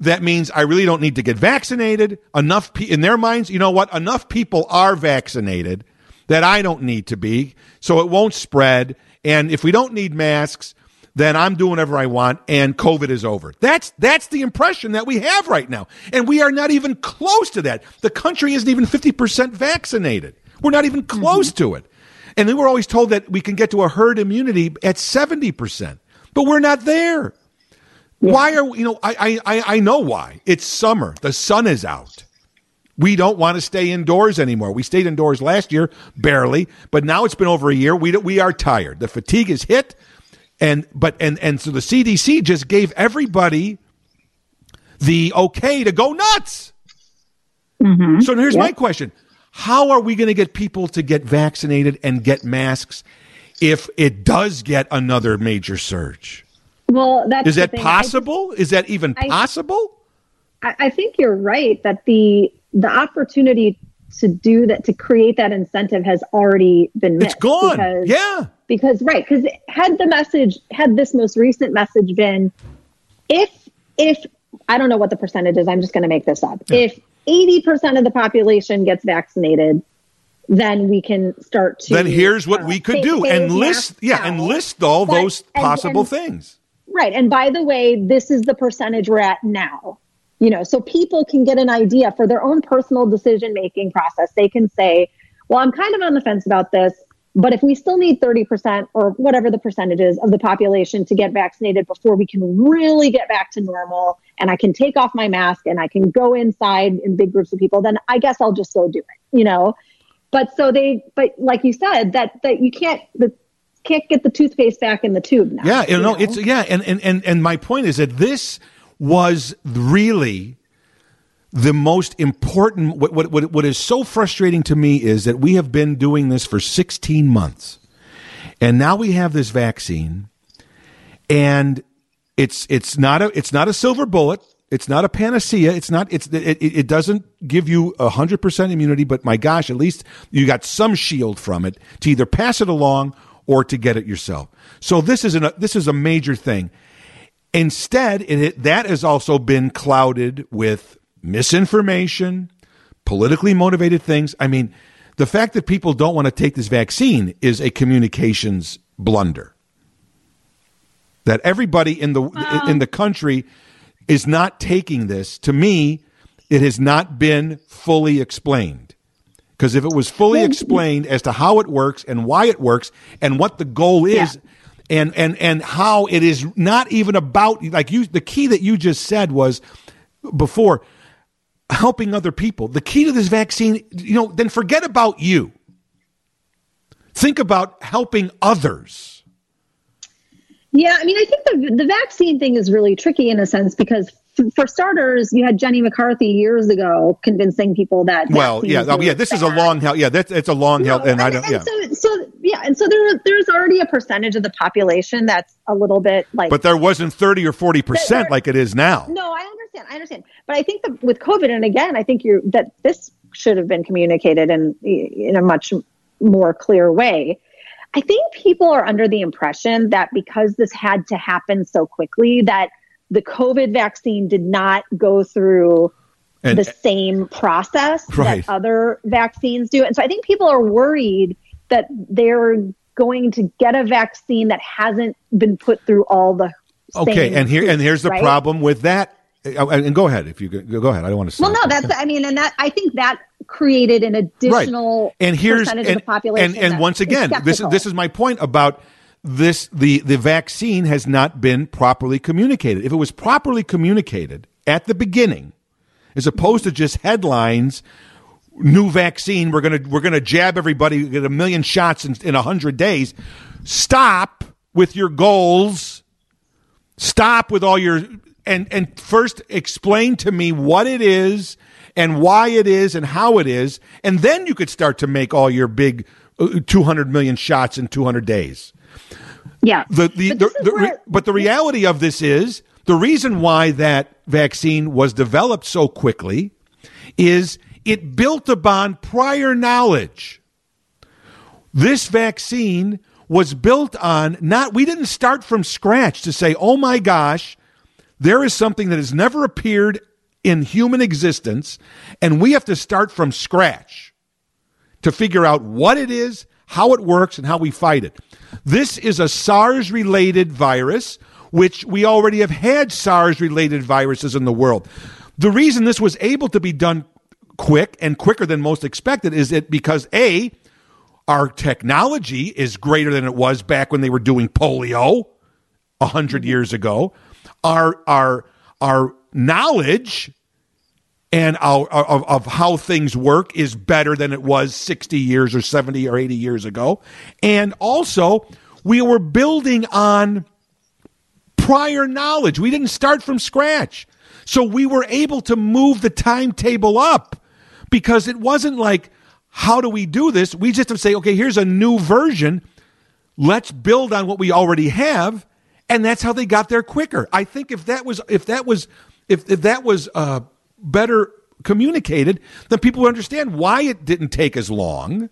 that means I really don't need to get vaccinated. Enough pe- in their minds, you know what? Enough people are vaccinated that I don't need to be, so it won't spread. And if we don't need masks, then I'm doing whatever I want and COVID is over. That's that's the impression that we have right now. And we are not even close to that. The country isn't even 50% vaccinated. We're not even mm-hmm. close to it. And then we're always told that we can get to a herd immunity at 70%. But we're not there. Why are we, you know, I, I, I- I know why. It's summer. The sun is out. We don't want to stay indoors anymore. We stayed indoors last year, barely, but now it's been over a year. We, we are tired. The fatigue is hit. And, but, and, and so the CDC just gave everybody the okay to go nuts. Mm-hmm. So here's my question. How are we going to get people to get vaccinated and get masks if it does get another major surge? Well, that's Is that thing. Just- possible? Is that even I- possible? I, I think you're right that the the opportunity to do that to create that incentive has already been missed. It's gone. because- Yeah. because right because had the message had this most recent message been if if i don't know what the percentage is i'm just going to make this up if 80% of the population gets vaccinated then we can start to Then here's what uh, we could do and list yeah, and list all But- those and- possible and- things. Right. And by the way, this is the percentage we're at now. You know, so people can get an idea for their own personal decision making process. They can say, well, I'm kind of on the fence about this, but if we still need 30% or whatever the percentage is of the population to get vaccinated before we can really get back to normal and I can take off my mask and I can go inside in big groups of people, then I guess I'll just go do it, you know? But so they, but like you said, that, that you can't, the, can't get the toothpaste back in the tube now. Yeah, you know, know? it's yeah, and, and and and my point is that this was really the most important what, what what what is so frustrating to me is that we have been doing this for 16 months. And now we have this vaccine and It's it's not a it's not a silver bullet. It's not a panacea. It's not. It's it, it doesn't give you hundred percent immunity. But my gosh, at least you got some shield from it to either pass it along or to get it yourself. So this is an uh, this is a major thing. Instead, it, that has also been clouded with misinformation, politically motivated things. I mean, the fact that people don't want to take this vaccine is a communications blunder. That everybody in the in the country is not taking this. To me, it has not been fully explained. Because if it was fully explained as to how it works and why it works and what the goal is, Yeah. and and and how it is not even about like you, the key that you just said was before helping other people. The key to this vaccine, you know, then forget about you. Think about helping others. Yeah, I mean, I think the the vaccine thing is really tricky in a sense because for starters, you had Jenny McCarthy years ago convincing people that Well, yeah, oh, yeah. This is a long held. Yeah, that's it's a long held, No, and I don't. Yeah, so, so yeah, and so there there's already a percentage of the population that's a little bit like but there wasn't thirty or forty percent like it is now. No, I understand. I understand. But I think that with COVID, and again, I think you that this should have been communicated in in a much more clear way. I think people are under the impression that because this had to happen so quickly, that the COVID vaccine did not go through And the same process Right. that other vaccines do. And so I think people are worried that they're going to get a vaccine that hasn't been put through all the okay, and here and here's the right? problem with that. Uh, And go ahead if you go, go ahead. I don't want to. Well, no, that's I mean, and that I think that created an additional and here's percentage and, of the population. and, and that once again this is this is my point about this the the vaccine has not been properly communicated. If it was properly communicated at the beginning as opposed to just headlines new vaccine we're to we're to jab everybody get a million shots in in 100 days stop with your goals. Stop with all your and and first explain to me what it is and why it is and how it is and then you could start to make all your big 200 million shots in 200 days yeah. the, the, But the, the where- but the reality of this is the reason why that vaccine was developed so quickly is it built upon prior knowledge. This vaccine was built on not, we didn't start from scratch to say, oh my gosh, there is something that has never appeared in human existence, and we have to start from scratch to figure out what it is, how it works, and how we fight it. This is a SARS related virus, which we already have had SARS related viruses in the world. The reason this was able to be done quick and quicker than most expected is it because A, our technology is greater than it was back when they were doing polio a hundred years ago. Our our our knowledge and our, of, of how things work is better than it was 60 years or 70 or 80 years ago. And also, we were building on prior knowledge. We didn't start from scratch. So we were able to move the timetable up because it wasn't like, how do we do this? We just have to say, okay, here's a new version. Let's build on what we already have. And that's how they got there quicker. I think if that was, if that was, if, if that was, uh, better communicated, then people would understand why it didn't take as long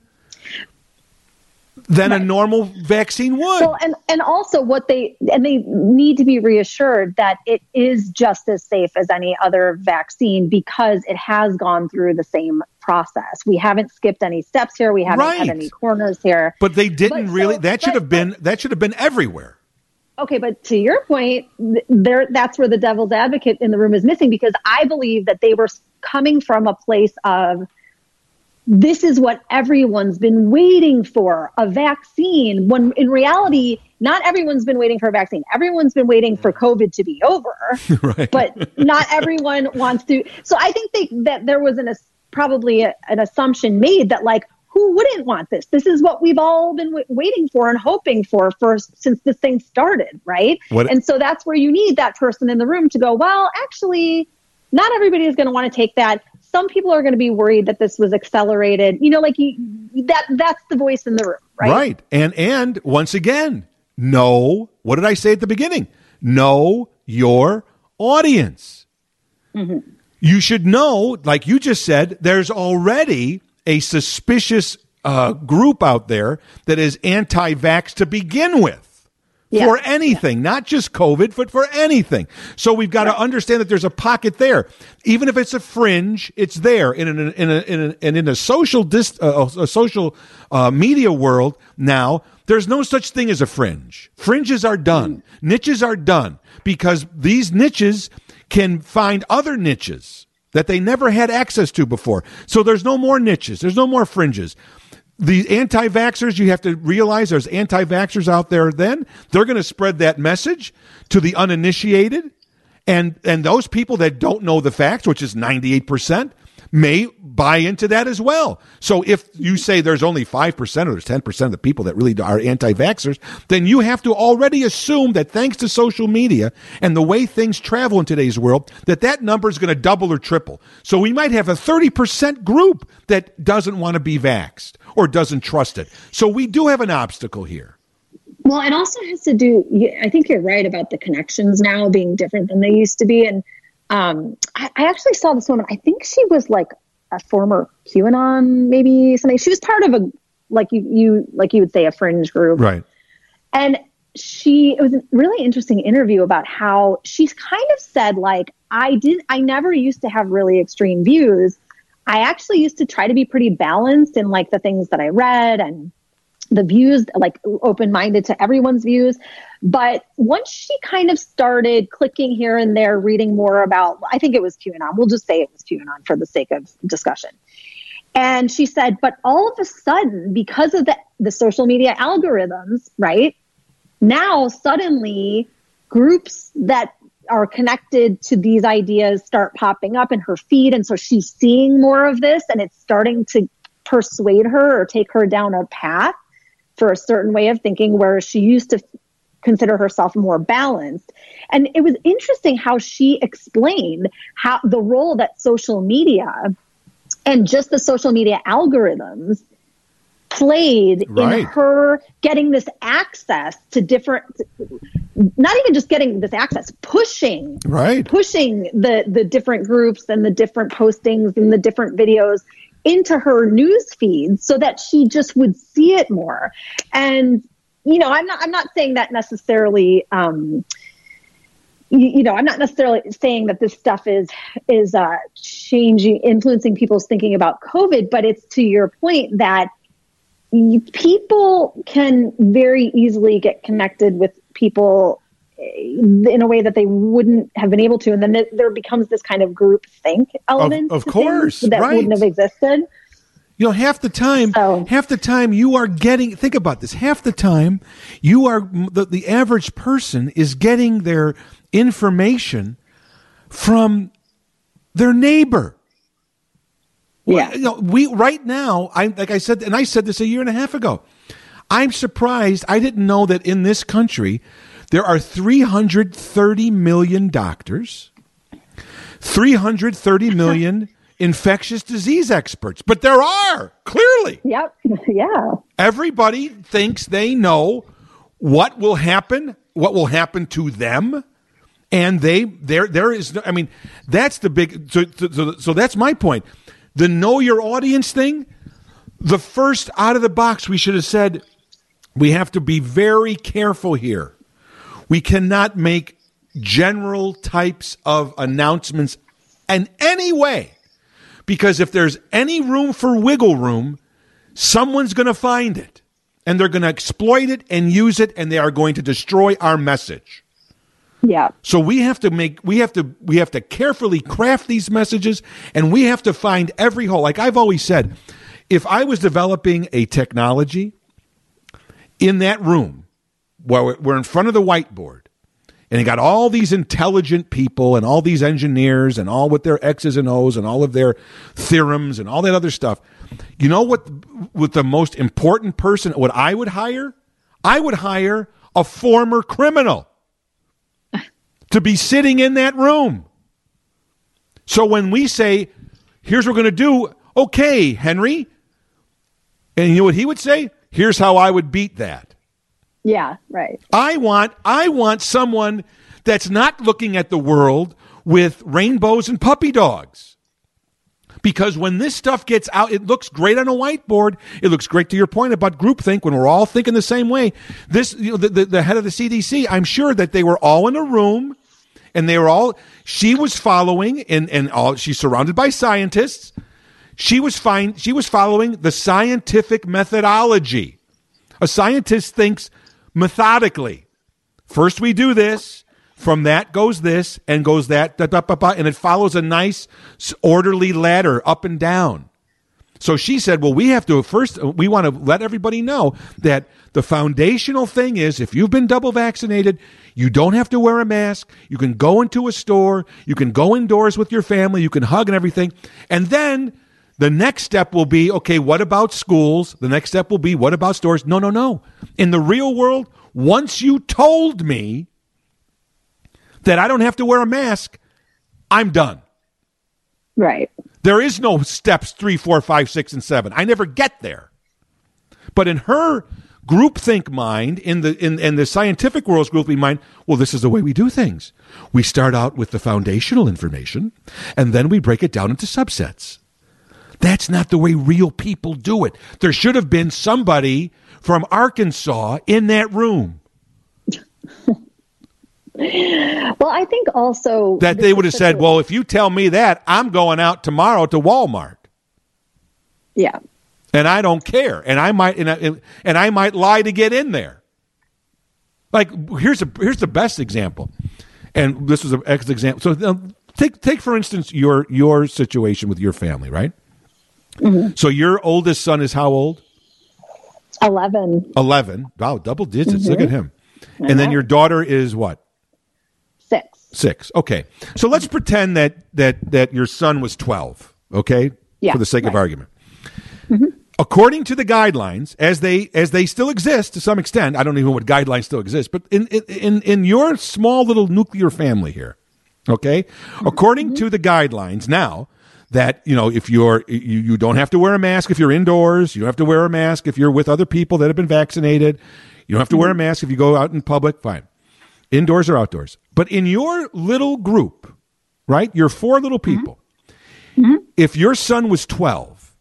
than a normal vaccine would. Well, and and also what they and they need to be reassured that it is just as safe as any other vaccine because it has gone through the same process. We haven't skipped any steps here. We haven't Right. had any corners here. but they didn't But really. so- that should but- have been. That should have been everywhere. Okay, but to your point, there that's where the devil's advocate in the room is missing because I believe that they were coming from a place of this is what everyone's been waiting for, a vaccine. When in reality, not everyone's been waiting for a vaccine. Everyone's been waiting for COVID to be over. right. But not everyone wants to. So I think they, that there was an probably a, an assumption made that like who wouldn't want this? This is what we've all been w- waiting for and hoping for for since this thing started, right? What- and so that's where you need that person in the room to go. Well, actually, not everybody is going to want to take that. Some people are going to be worried that this was accelerated. You know, like you, that that's the voice in the room, right? Right. And and once again, no. What did I say at the beginning? know your audience. Mm-hmm. You should know, like you just said, there's already a suspicious uh, group out there that is anti vax to begin with. Yeah. For anything, not just COVID, but for anything. So we've got to understand that there's a pocket there. Even if it's a fringe, it's there. In an, in a, in a, and in a social dis, uh, a social uh, media world now, there's no such thing as a fringe. Fringes are done. Niches are done because these niches can find other niches that they never had access to before. So there's no more niches. There's no more fringes. The anti vaxxers, you have to realize there's anti vaxxers out there then. They're going to spread that message to the uninitiated. And, and those people that don't know the facts, which is 98%, may buy into that as well. So if you say there's only 5% or there's 10% of the people that really are anti vaxxers, then you have to already assume that thanks to social media and the way things travel in today's world, that that number is going to double or triple. So we might have a 30% group that doesn't want to be vaxxed or doesn't trust it. So we do have an obstacle here. Well, it also has to do. I think you're right about the connections now being different than they used to be. And um, I, I actually saw this woman. I think she was like a former QAnon, maybe something. She was part of a like you you like you would say a fringe group, Right. and she it was a really interesting interview about how she's kind of said like i did i never used to have really extreme views i actually used to try to be pretty balanced in like the things that i read and the views like open-minded to everyone's views. But once she kind of started clicking here and there reading more about i think it was qanon we'll just say it was qanon for the sake of discussion. And she said but all of a sudden because of the the social media algorithms right now suddenly groups that are connected to these ideas start popping up in her feed. And so she's seeing more of this and it's starting to persuade her or take her down a path for a certain way of thinking where she used to consider herself more balanced and it was interesting how she explained how the role that social media and just the social media algorithms played Right. in her getting this access to different not even just getting this access pushing Right. pushing the the different groups and the different postings and the different videos into her news feed so that she just would see it more. And you know i'm not i'm not saying that necessarily um you, know i'm not necessarily saying that this stuff is is uh changing influencing people's thinking about covid but it's to your point that people can very easily get connected with people Eh, in a way that they wouldn't have been able to and then th- there becomes this kind of group think element of to course, that right. wouldn't have existed You know, half the time, So- half the time you are getting. Think about this. Half the time, you are the, the average person is getting their information from their neighbor. yeah You know, we right now. I like I said, and I said this a year and a half ago. I'm surprised. I didn't know that in this country there are 330 million doctors, 330 million infectious disease experts, but there are clearly. yep yeah Everybody thinks they know what will happen, what will happen to them, and they there there is. no- I mean, that's the big. So so, so, so that's my point. The know your audience thing. The first out of the box, we should have said we have to be very careful here. We cannot make general types of announcements in any way because if there's any room for wiggle room, someone's going to find it and they're going to exploit it and use it and they are going to destroy our message. yeah So we have to make we have to we have to carefully craft these messages and we have to find every hole. Like I've always said, if I was developing a technology in that room we're- we're in front of the whiteboard and you got all these intelligent people and all these engineers and all with their X's and O's and all of their theorems and all that other stuff. You know what with the most important person what I would hire? I would hire a former criminal to be sitting in that room. So when we say, here's what we're going to do, okay, Henry, and you know what he would say? Here's how I would beat that. Yeah, right. I want I want someone that's not looking at the world with rainbows and puppy dogs. Because when this stuff gets out, it looks great on a whiteboard. It looks great to your point about groupthink when we're all thinking the same way. This, you know, the, the, the head of the CDC, I'm sure that they were all in a room and they were all, she was following and, and all, she's surrounded by scientists. She was fine. She was following the scientific methodology. A scientist thinks methodically. First we do this, from that goes this, and goes that, da, da, ba, ba, and it follows a nice orderly ladder up and down. So she said, well, we have to first, uh, we want to let everybody know that the foundational thing is if you've been double vaccinated, you don't have to wear a mask. You can go into a store. You can go indoors with your family. You can hug and everything. And then the next step will be, okay, what about schools? The next step will be, what about stores? No, no, no. In the real world, once you told me that I don't have to wear a mask, I'm done. Right. There is no steps three, four, five, six, and seven. I never get there. But in her groupthink mind, in the in, in the scientific world's groupthink mind, well, this is the way we do things. We start out with the foundational information, and then we break it down into subsets. That's not the way real people do it. There should have been somebody from Arkansas in that room Well, I think also that they would have said, "Well, if you tell me that, I'm going out tomorrow to Walmart." yeah, and I don't care, and I might and I, and I might lie to get in there. Like here's a here's the best example, and this was an ex example. So take take for instance your your situation with your family, right? Mm-hmm. So your oldest son is how old? 11. 11. Wow, double digits. Look at mm-hmm. him. And then your daughter is what? six. Six. Okay. So let's pretend that that that your son was twelve. Okay. Yeah, For the sake of right. argument. Mm-hmm. According to the guidelines, as they as they still exist to some extent, I don't even know what guidelines still exist, but in in in your small little nuclear family here, okay. According to the guidelines now, that you know if you're you, you don't have to wear a mask if you're indoors, you don't have to wear a mask if you're with other people that have been vaccinated, you don't have to wear a mm-hmm. mask if you go out in public. Fine indoors or outdoors. But in your little group, right? Your four little mm-hmm. people. Mm-hmm. If your son was 12,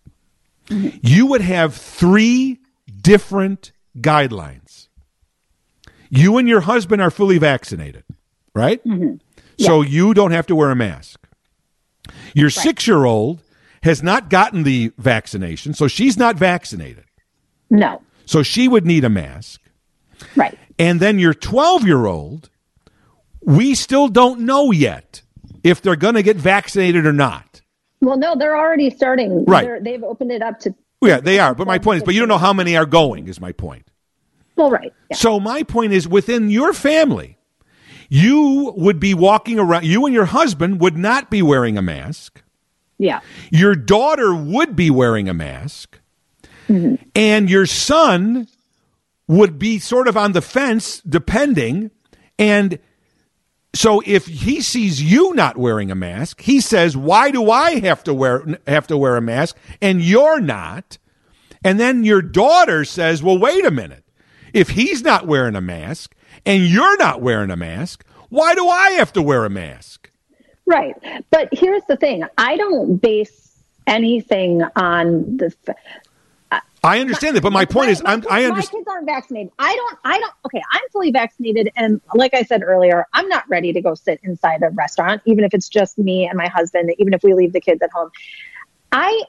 you would have three different guidelines. You and your husband are fully vaccinated, right? So you don't have to wear a mask. Your six year old has not gotten the vaccination, so she's not vaccinated. No, So she would need a mask. right. And then your 12 year old, we still don't know yet if they're going to get vaccinated or not. Well, no, they're already starting. Right. They're, they've opened it up to. Yeah, they are. But my point is, but you don't know how many are going, is my point. Well, right. Yeah. So my point is within your family, you would be walking around, you and your husband would not be wearing a mask. yeah. Your daughter would be wearing a mask. Mm-hmm. And your son would be sort of on the fence, depending. And so if he sees you not wearing a mask, he says, "Why do I have to wear have to wear a mask and you're not?" And then your daughter says, "Well, wait a minute. If he's not wearing a mask and you're not wearing a mask, why do I have to wear a mask?" Right. But here's the thing I don't base anything on the. f- uh, I understand that, but my point is, my I'm, I My kids aren't vaccinated. I don't. I don't. Okay, I'm fully vaccinated, and like I said earlier, I'm not ready to go sit inside a restaurant, even if it's just me and my husband. Even if we leave the kids at home, I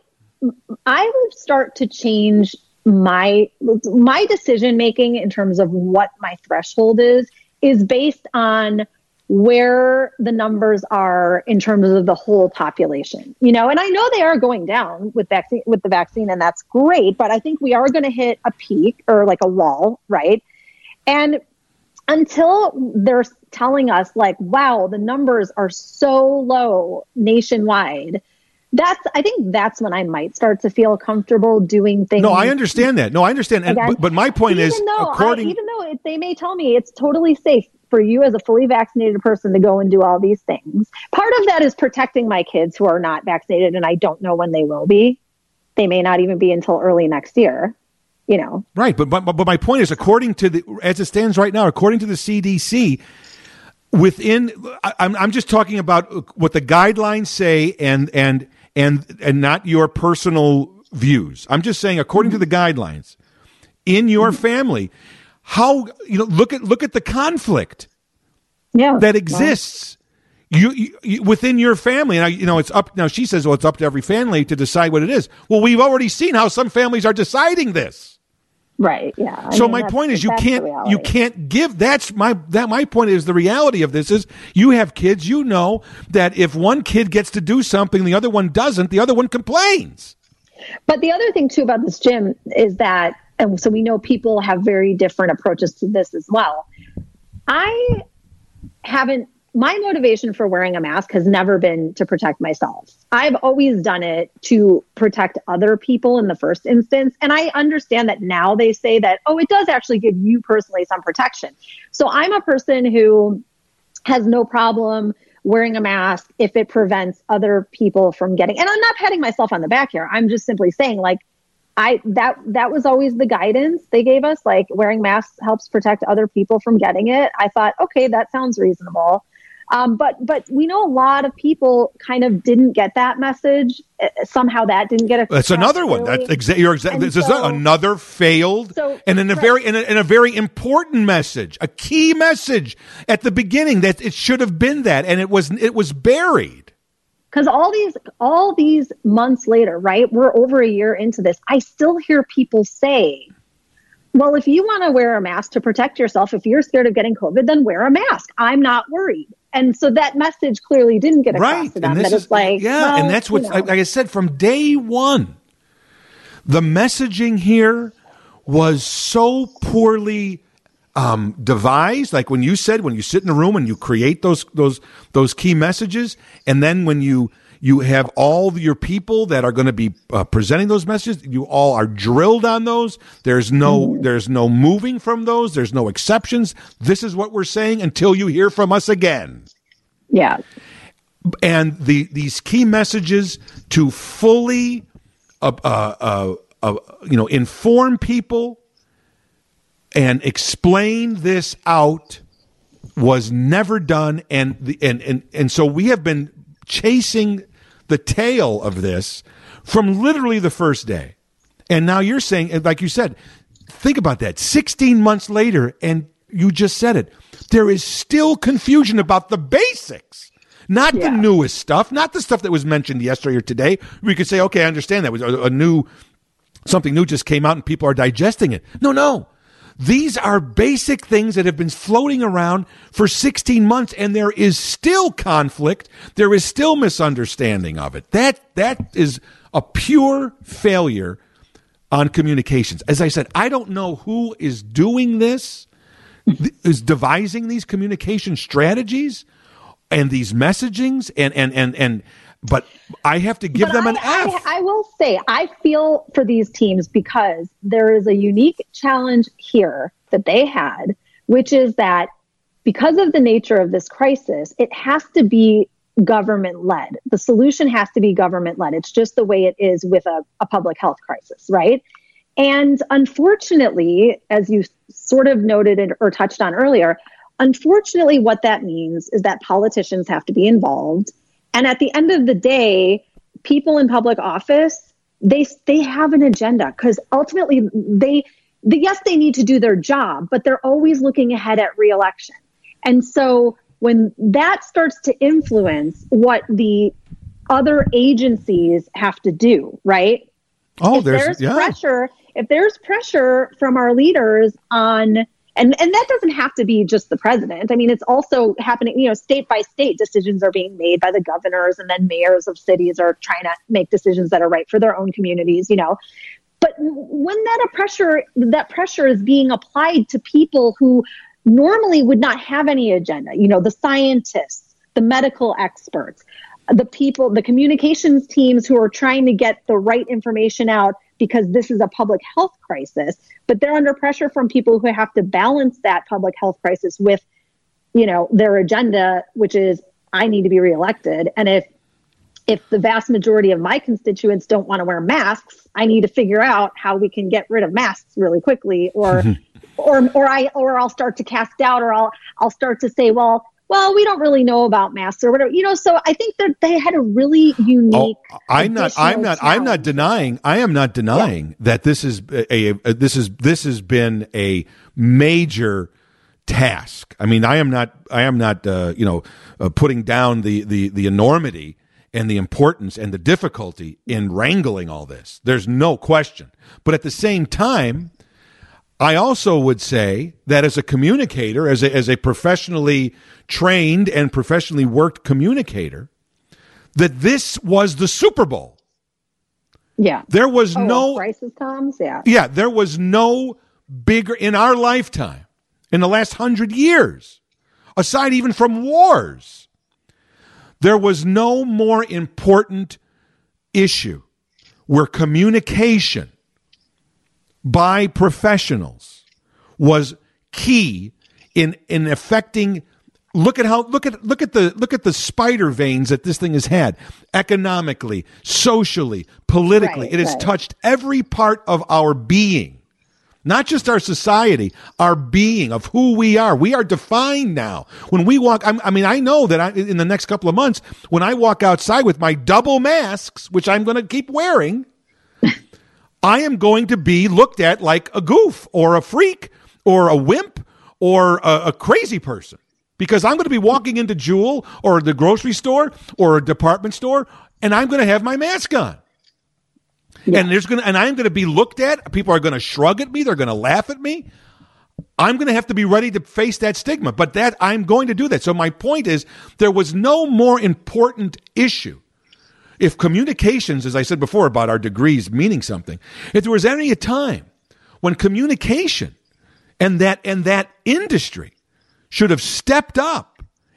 I will start to change my my decision making in terms of what my threshold is is based on where the numbers are in terms of the whole population you know? And i know they are going down with vaccine with the vaccine and that's great but i think we are going to hit a peak or like a wall right? And until they're telling us like wow the numbers are so low nationwide that's i think that's when i might start to feel comfortable doing things No, I understand that. No, I understand. And, but, but my point even is, though according I, even though it, they may tell me it's totally safe for you as a fully vaccinated person to go and do all these things. Part of that is protecting my kids who are not vaccinated, and I don't know when they will be. They may not even be until early next year. you know. Right, but, but but my point is, according to the as it stands right now, according to the CDC, within I, I'm I'm just talking about what the guidelines say, and and and and not your personal views. I'm just saying, according to the guidelines, in your family, how you know look at look at the conflict Yeah. that exists. You, you, you within your family, and I, you know it's up now. She says, "Well, it's up to every family to decide what it is." Well, we've already seen how some families are deciding this. Right. Yeah. I so mean, my point is, you can't you can't give. That's my that my point is the reality of this is you have kids. You know that if one kid gets to do something, the other one doesn't. The other one complains. But the other thing too about this gym is that, and so we know people have very different approaches to this as well. I haven't. My motivation for wearing a mask has never been to protect myself. I've always done it to protect other people in the first instance. And I understand that now they say that, oh, it does actually give you personally some protection. So I'm a person who has no problem wearing a mask if it prevents other people from getting and I'm not patting myself on the back here. I'm just simply saying like I that that was always the guidance they gave us like wearing masks helps protect other people from getting it. I thought okay, that sounds reasonable. Um, but but we know a lot of people kind of didn't get that message. Uh, Somehow that didn't get a. That's another one. That's exa- you're this is another failed So- and in a right. very in a, in a very important message, a key message at the beginning that it should have been that, and it was it was buried. because all these all these months later right we're over a year into this i still hear people say well if you want to wear a mask to protect yourself if you're scared of getting covid then wear a mask i'm not worried and so that message clearly didn't get across right to them that is like yeah well, and that's what you know. like, like i said from day one the messaging here was so poorly um, devised like when you said when you sit in a room and you create those those those key messages and then when you you have all your people that are going to be uh, presenting those messages. You all are drilled on those. There's no there's no moving from those. There's no exceptions. This is what we're saying until you hear from us again. Yeah. And the these key messages to fully uh, uh, uh, uh, you know inform people and explain this out was never done. And the and, and and so we have been chasing the tail of this from literally the first day and now you're saying like you said think about that 16 months later and you just said it there is still confusion about the basics not the newest stuff not the stuff that was mentioned yesterday or today we could say okay i understand that was a, a new something new just came out and people are digesting it. No, no. These are basic things that have been floating around for 16 months and there is still conflict. There is still misunderstanding of it. That that is a pure failure on communications. As I said, I don't know who is doing this, is devising these communication strategies and these messagings and and and and but I have to give But them an I, F. I, I will say I feel for these teams because there is a unique challenge here that they had, which is that because of the nature of this crisis, it has to be government led. The solution has to be government led. It's just the way it is with a, a public health crisis, right? And unfortunately, as you sort of noted or touched on earlier, unfortunately, what that means is that politicians have to be involved. And at the end of the day, people in public office, they they have an agenda because ultimately they, the, yes, they need to do their job, but they're always looking ahead at reelection. And so when that starts to influence what the other agencies have to do, right? oh, if there's, there's yeah. pressure, if there's pressure from our leaders on and and that doesn't have to be just the president. I mean, it's also happening, you know, state by state decisions are being made by the governors and then mayors of cities are trying to make decisions that are right for their own communities, you know. But when that pressure that pressure is being applied to people who normally would not have any agenda, you know, the scientists, the medical experts, the people, the communications teams who are trying to get the right information out because this is a public health crisis, but they're under pressure from people who have to balance that public health crisis with, you know, their agenda, which is I need to be reelected. And if if the vast majority of my constituents don't want to wear masks, I need to figure out how we can get rid of masks really quickly or or or I or I'll start to cast doubt or I'll I'll start to say, well, well, we don't really know about masks or whatever. You know, so I think that they had a really unique Oh, I'm not. I'm not. I'm not denying. I am not denying that this is a, a, This is. This has been a major task. I mean, I am not. I am not. Uh, you know, uh, putting down the the the enormity and the importance and the difficulty in wrangling all this. There's no question. But at the same time, I also would say that as a communicator, as a, as a professionally trained and professionally worked communicator, that this was the Super Bowl. Yeah. There was Oh, no, crisis comes. Yeah. yeah, there was no bigger in our lifetime, in the last hundred years, aside even from wars, there was no more important issue where communication by professionals was key in in affecting look at how look at look at the look at the spider veins that this thing has had economically socially politically Right, it has right. touched every part of our being not just our society, our being of who we are. We are defined now. When we walk, I'm, I mean, I know that I, in the next couple of months, when I walk outside with my double masks, which I'm going to keep wearing, I am going to be looked at like a goof or a freak or a wimp or a, a crazy person because I'm going to be walking into Jewel or the grocery store or a department store and I'm going to have my mask on. And there's going to, and I'm going to be looked at. People are going to shrug at me. They're going to laugh at me. I'm going to have to be ready to face that stigma, but that I'm going to do that. So my point is there was no more important issue. If communications, as I said before about our degrees meaning something, if there was any time when communication and that, and that industry should have stepped up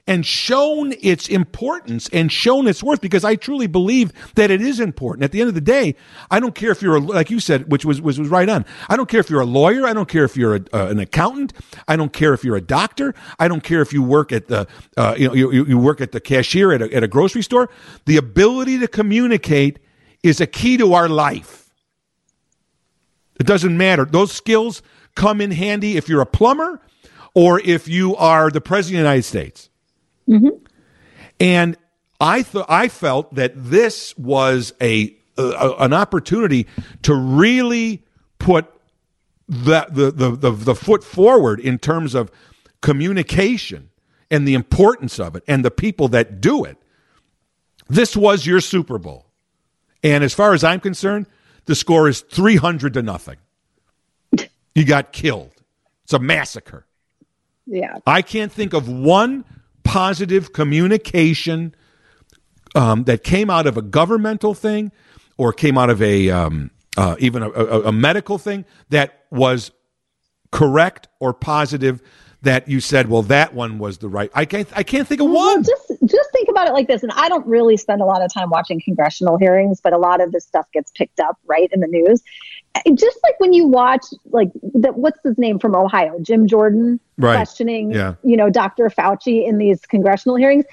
and shown its importance and shown its worth because I truly believe that it is important. At the end of the day, I don't care if you're a, like you said, which was, was was right on. I don't care if you're a lawyer. I don't care if you're a, uh, an accountant. I don't care if you're a doctor. I don't care if you work at the uh, you know you, you work at the cashier at a, at a grocery store. The ability to communicate is a key to our life. It doesn't matter. Those skills come in handy if you're a plumber or if you are the president of the United States. Mm-hmm. And I thought I felt that this was a, a an opportunity to really put the, the the the the foot forward in terms of communication and the importance of it and the people that do it. This was your Super Bowl. And as far as I'm concerned, the score is 300 to nothing. You got killed. It's a massacre. Yeah. I can't think of one positive communication um, that came out of a governmental thing or came out of a um, uh, even a, a, a medical thing that was correct or positive that you said, well, that one was the right. I can't. I can't think of Well, one. just just think about it like this, and I don't really spend a lot of time watching congressional hearings, but a lot of this stuff gets picked up right in the news. Just like when you watch, like the, what's his name from Ohio, Jim Jordan, Right. questioning, Yeah. you know, Dr. Fauci in these congressional hearings.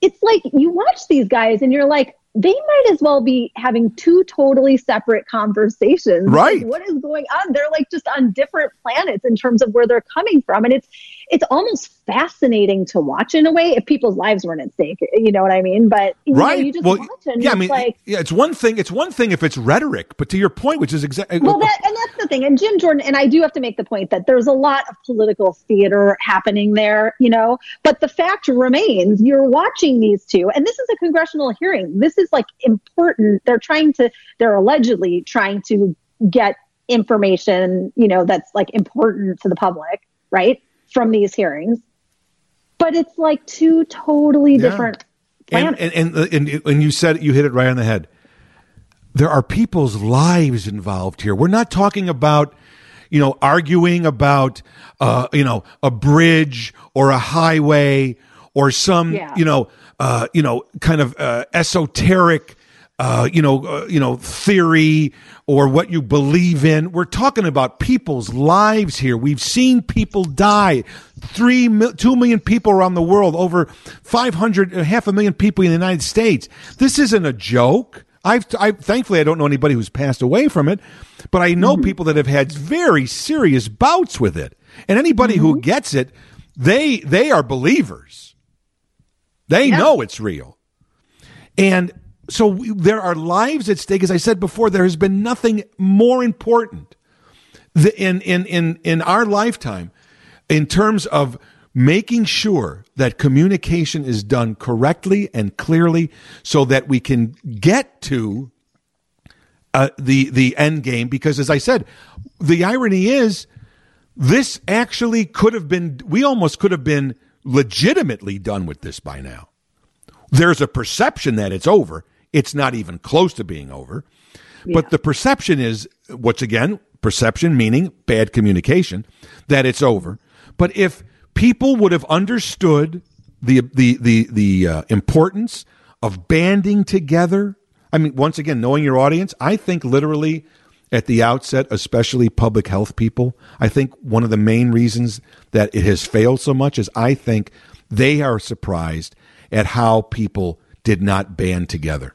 It's like you watch these guys, and you're like, they might as well be having two totally separate conversations. Right. Like, what is going on? They're like just on different planets in terms of where they're coming from, and it's it's almost fascinating to watch in a way if people's lives weren't at stake. You know what I mean? But you know, right. you just well, watch and yeah. I mean, like. yeah. It's one thing. It's one thing if it's rhetoric, but to your point, which is exactly uh, Well, that, and that's the thing. And Jim Jordan, and I do have to make the point that there's a lot of political theater happening there, you know, but the fact remains you're watching these two, and this is a congressional hearing. This is like important. They're trying to, they're allegedly trying to get information, you know, that's like important to the public, right, from these hearings. But it's like two totally Yeah. different and and, and and and you said you hit it right on the head. There are people's lives involved here. We're not talking about you know arguing about uh, you know a bridge or a highway or some Yeah. you know uh, you know kind of uh, esoteric uh, you know, uh, you know, theory or what you believe in. We're talking about people's lives here. We've seen people die. Three, two million people around the world, over 500, uh, half a million people in the United States. This isn't a joke. I've, I, thankfully, I don't know anybody who's passed away from it, but I know people that have had very serious bouts with it. And anybody who gets it, they, they are believers. They know it's real. And so there are lives at stake. As I said before, there has been nothing more important in, in, in, in our lifetime in terms of making sure that communication is done correctly and clearly so that we can get to uh, the the end game. Because as i said the irony is this actually could have been we almost could have been legitimately done with this by now. There's a perception that it's over it's not even close to being over. But the perception is once again perception meaning bad communication that it's over. But if people would have understood the the the the uh, importance of banding together i mean once again knowing your audience i think literally at the outset especially public health people i think one of the main reasons that it has failed so much is i think they are surprised at how people did not band together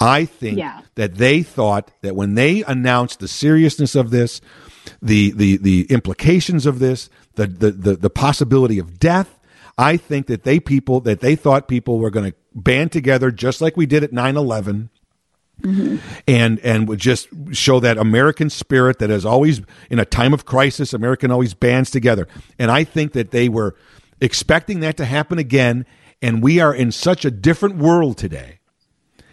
I think Yeah. that they thought that when they announced the seriousness of this, the the the implications of this, the the the, the possibility of death, I think that they people that they thought people were going to band together just like we did at 9/11 mm-hmm. and and would just show that American spirit that has always in a time of crisis American always bands together. And I think that they were expecting that to happen again and we are in such a different world today.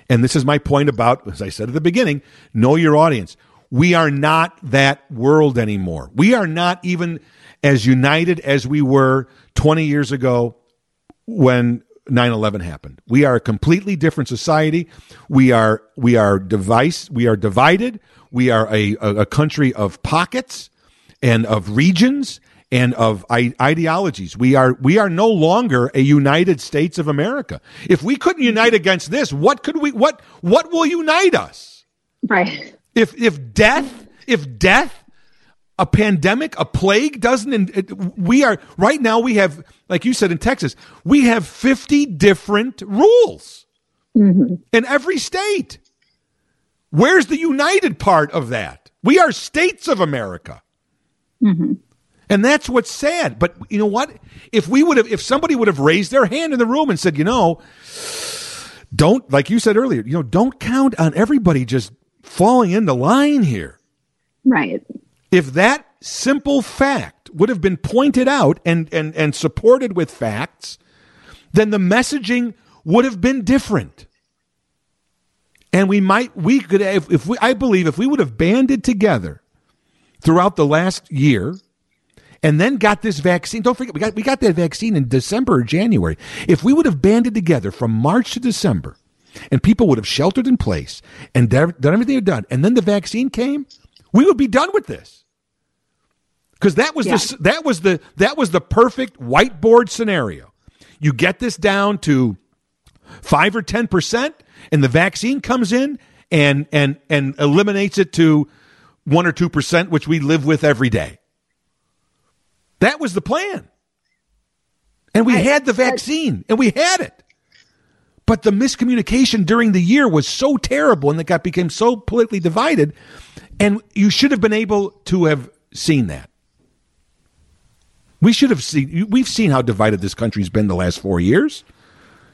And this is my point about as I said at the beginning, know your audience. We are not that world anymore. We are not even as united as we were 20 years ago when 9/11 happened. We are a completely different society. We are we are device we are divided. We are a, a, a country of pockets and of regions and of I- ideologies. We are we are no longer a United States of America. If we couldn't unite against this, what could we what what will unite us? Right. If if death if death a pandemic, a plague doesn't. We are right now. We have, like you said in Texas, we have fifty different rules mm-hmm. in every state. Where's the united part of that? We are states of America, mm-hmm. And that's what's sad. But you know what? If we would have, if somebody would have raised their hand in the room and said, you know, don't like you said earlier, you know, don't count on everybody just falling into line here Right. if that simple fact would have been pointed out and, and, and supported with facts, then the messaging would have been different. And we might, we could, if, if we, I believe if we would have banded together throughout the last year and then got this vaccine, don't forget, we got, we got that vaccine in December or January. If we would have banded together from March to December and people would have sheltered in place and done everything they've done, and then the vaccine came, we would be done with this because that was Yeah. the that was the that was the perfect whiteboard scenario. You get this down to five or ten percent, and the vaccine comes in and and and eliminates it to one or two percent, which we live with every day. That was the plan, and we Right. had the vaccine, and we had it. But the miscommunication during the year was so terrible, and it got became so politically divided. And you should have been able to have seen that. We should have seen. We've seen how divided this country's been the last four years.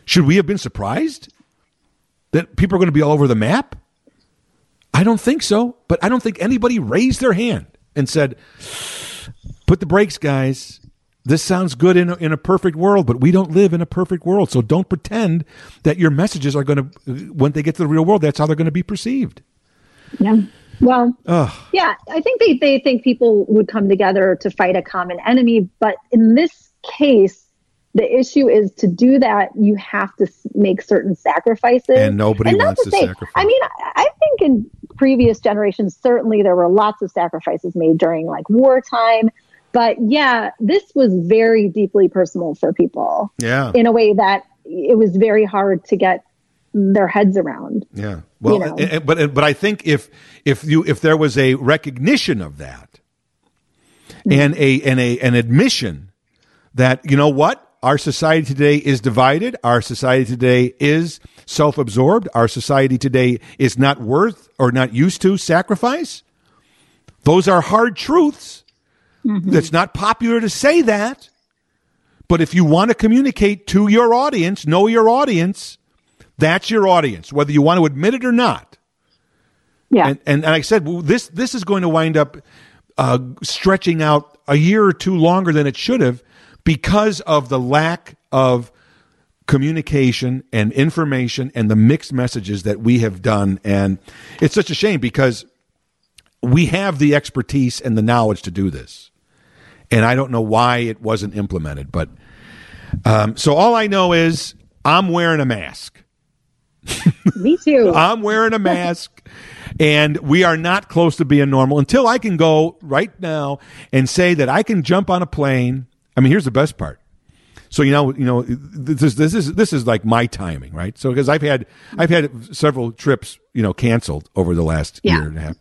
Should we have been surprised that people are going to be all over the map? I don't think so. But I don't think anybody raised their hand and said, "Put the brakes, guys." This sounds good in a, in a perfect world, but we don't live in a perfect world. So don't pretend that your messages are going to, when they get to the real world, that's how they're going to be perceived. Yeah. Well, yeah, I think they, they think people would come together to fight a common enemy. But in this case, the issue is to do that, you have to make certain sacrifices. And nobody not wants to say- sacrifice. I mean, I, I think in previous generations, certainly there were lots of sacrifices made during like wartime. But yeah, this was very deeply personal for people Yeah. in a way that it was very hard to get their heads around. Yeah. Well, You know. and- and- but eh, but I think if if you if there was a recognition of that mm-hmm. and a and a an admission that you know what our society today is divided, our society today is self-absorbed, our society today is not worth or not used to sacrifice. Those are hard truths. It's not popular to say that. But if you want to communicate to your audience, know your audience, that's your audience, whether you want to admit it or not. Yeah. And, and, and I said, well, this, this is going to wind up uh, stretching out a year or two longer than it should have because of the lack of communication and information and the mixed messages that we have done. And it's such a shame because we have the expertise and the knowledge to do this. And I don't know why it wasn't implemented. But um, so all I know is I'm wearing a mask. Me too. I'm wearing a mask. And we are not close to being normal until I can go right now and say that I can jump on a plane. I mean, here's the best part. So you know, you know, this is this is this is like my timing, right? So because I've had I've had several trips, you know, canceled over the last Yeah. year and a half.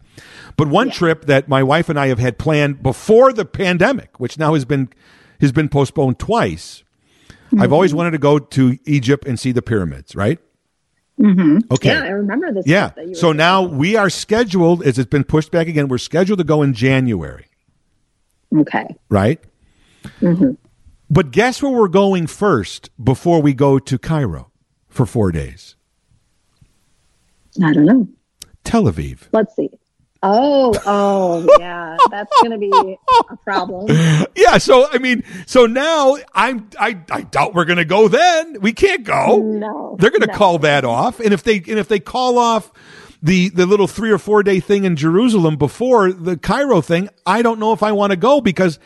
But one trip that my wife and I have had planned before the pandemic, which now has been has been postponed twice. I've always wanted to go to Egypt and see the pyramids, right? Mm-hmm. Okay. Yeah, I remember this. Yeah. that you So now we are scheduled, as it's been pushed back again, we're scheduled to go in January, Okay. right? Mm-hmm. But guess where we're going first before we go to Cairo for four days? I don't know. Tel Aviv. Let's see. Oh, oh, yeah. That's going to be a problem. Yeah. So, I mean, so now I'm, I, I doubt we're going to go then. We can't go. No, They're going to no. call that off. And if they, and if they call off the, the little three or four day thing in Jerusalem before the Cairo thing, I don't know if I want to go because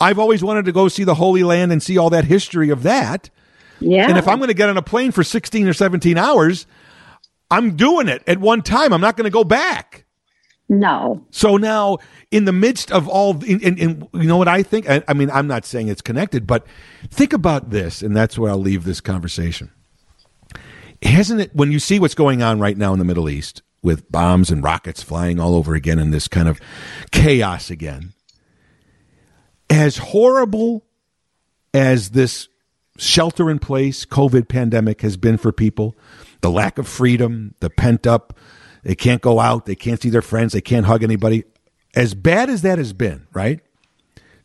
I've always wanted to go see the Holy Land and see all that history of that. Yeah. And if I'm going to get on a plane for 16 or 17 hours, I'm doing it at one time. I'm not going to go back. no. So now, in the midst of all, in, in, in, you know what I think? I, I mean, I'm not saying it's connected, but think about this, and that's where I'll leave this conversation. Hasn't it, when you see what's going on right now in the Middle East with bombs and rockets flying all over again and this kind of chaos again, as horrible as this shelter in place COVID pandemic has been for people, the lack of freedom, the pent up, they can't go out, they can't see their friends, they can't hug anybody. As bad as that has been, right?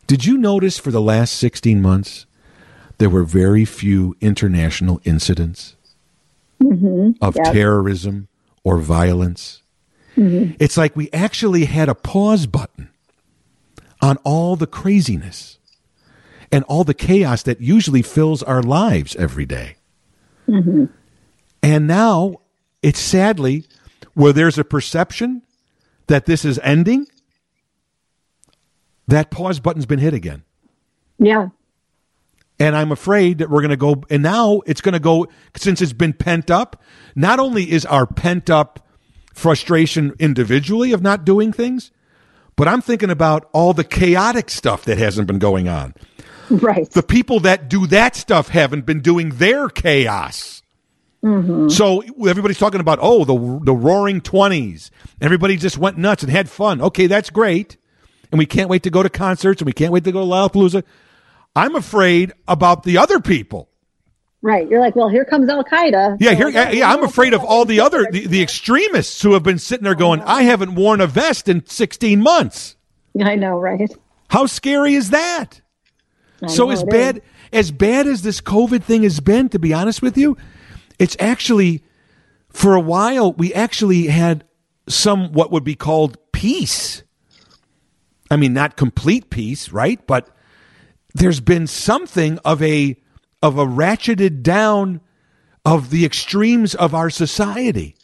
Did you notice for the last 16 months there were very few international incidents mm-hmm. of Yep. terrorism or violence? Mm-hmm. It's like we actually had a pause button on all the craziness and all the chaos that usually fills our lives every day. Mm-hmm. And now it's sadly where there's a perception that this is ending, that pause button's been hit again. Yeah. And I'm afraid that we're going to go, and now it's going to go, since it's been pent up, not only is our pent up frustration individually of not doing things, but I'm thinking about all the chaotic stuff that hasn't been going on. Right. The people that do that stuff haven't been doing their chaos. Mm-hmm. So everybody's talking about oh the the Roaring Twenties. Everybody just went nuts and had fun. Okay, that's great, and we can't wait to go to concerts and we can't wait to go to Lollapalooza. I'm afraid about the other people. Right. You're like, well, here comes Al Qaeda. Yeah, So, here, yeah, I'm afraid of all the other the, the extremists who have been sitting there going, I haven't worn a vest in 16 months. I know, right? How scary is that? I So as bad is. as bad as this COVID thing has been, to be honest with you, it's actually for a while we actually had some what would be called peace. I mean, not complete peace, right? But there's been something of a of a ratcheted down of the extremes of our society.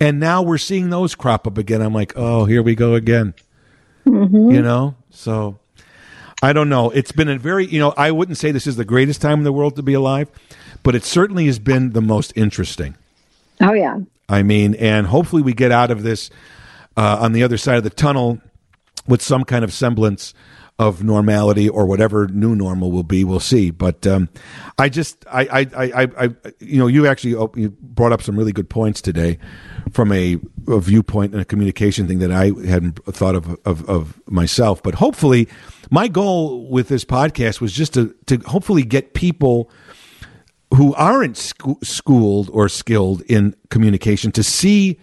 And now we're seeing those crop up again. I'm like, oh, here we go again. You know? So I don't know. It's been a very, you know, I wouldn't say this is the greatest time in the world to be alive, but it certainly has been the most interesting. Oh yeah. I mean, and hopefully we get out of this uh, on the other side of the tunnel with some kind of semblance of normality or whatever new normal will be. We'll see. But um, I just, I, I, I, I, you know, you actually you brought up some really good points today from a, a viewpoint and a communication thing that I hadn't thought of, of of myself. But hopefully, my goal with this podcast was just to to hopefully get people who aren't scho- schooled or skilled in communication to see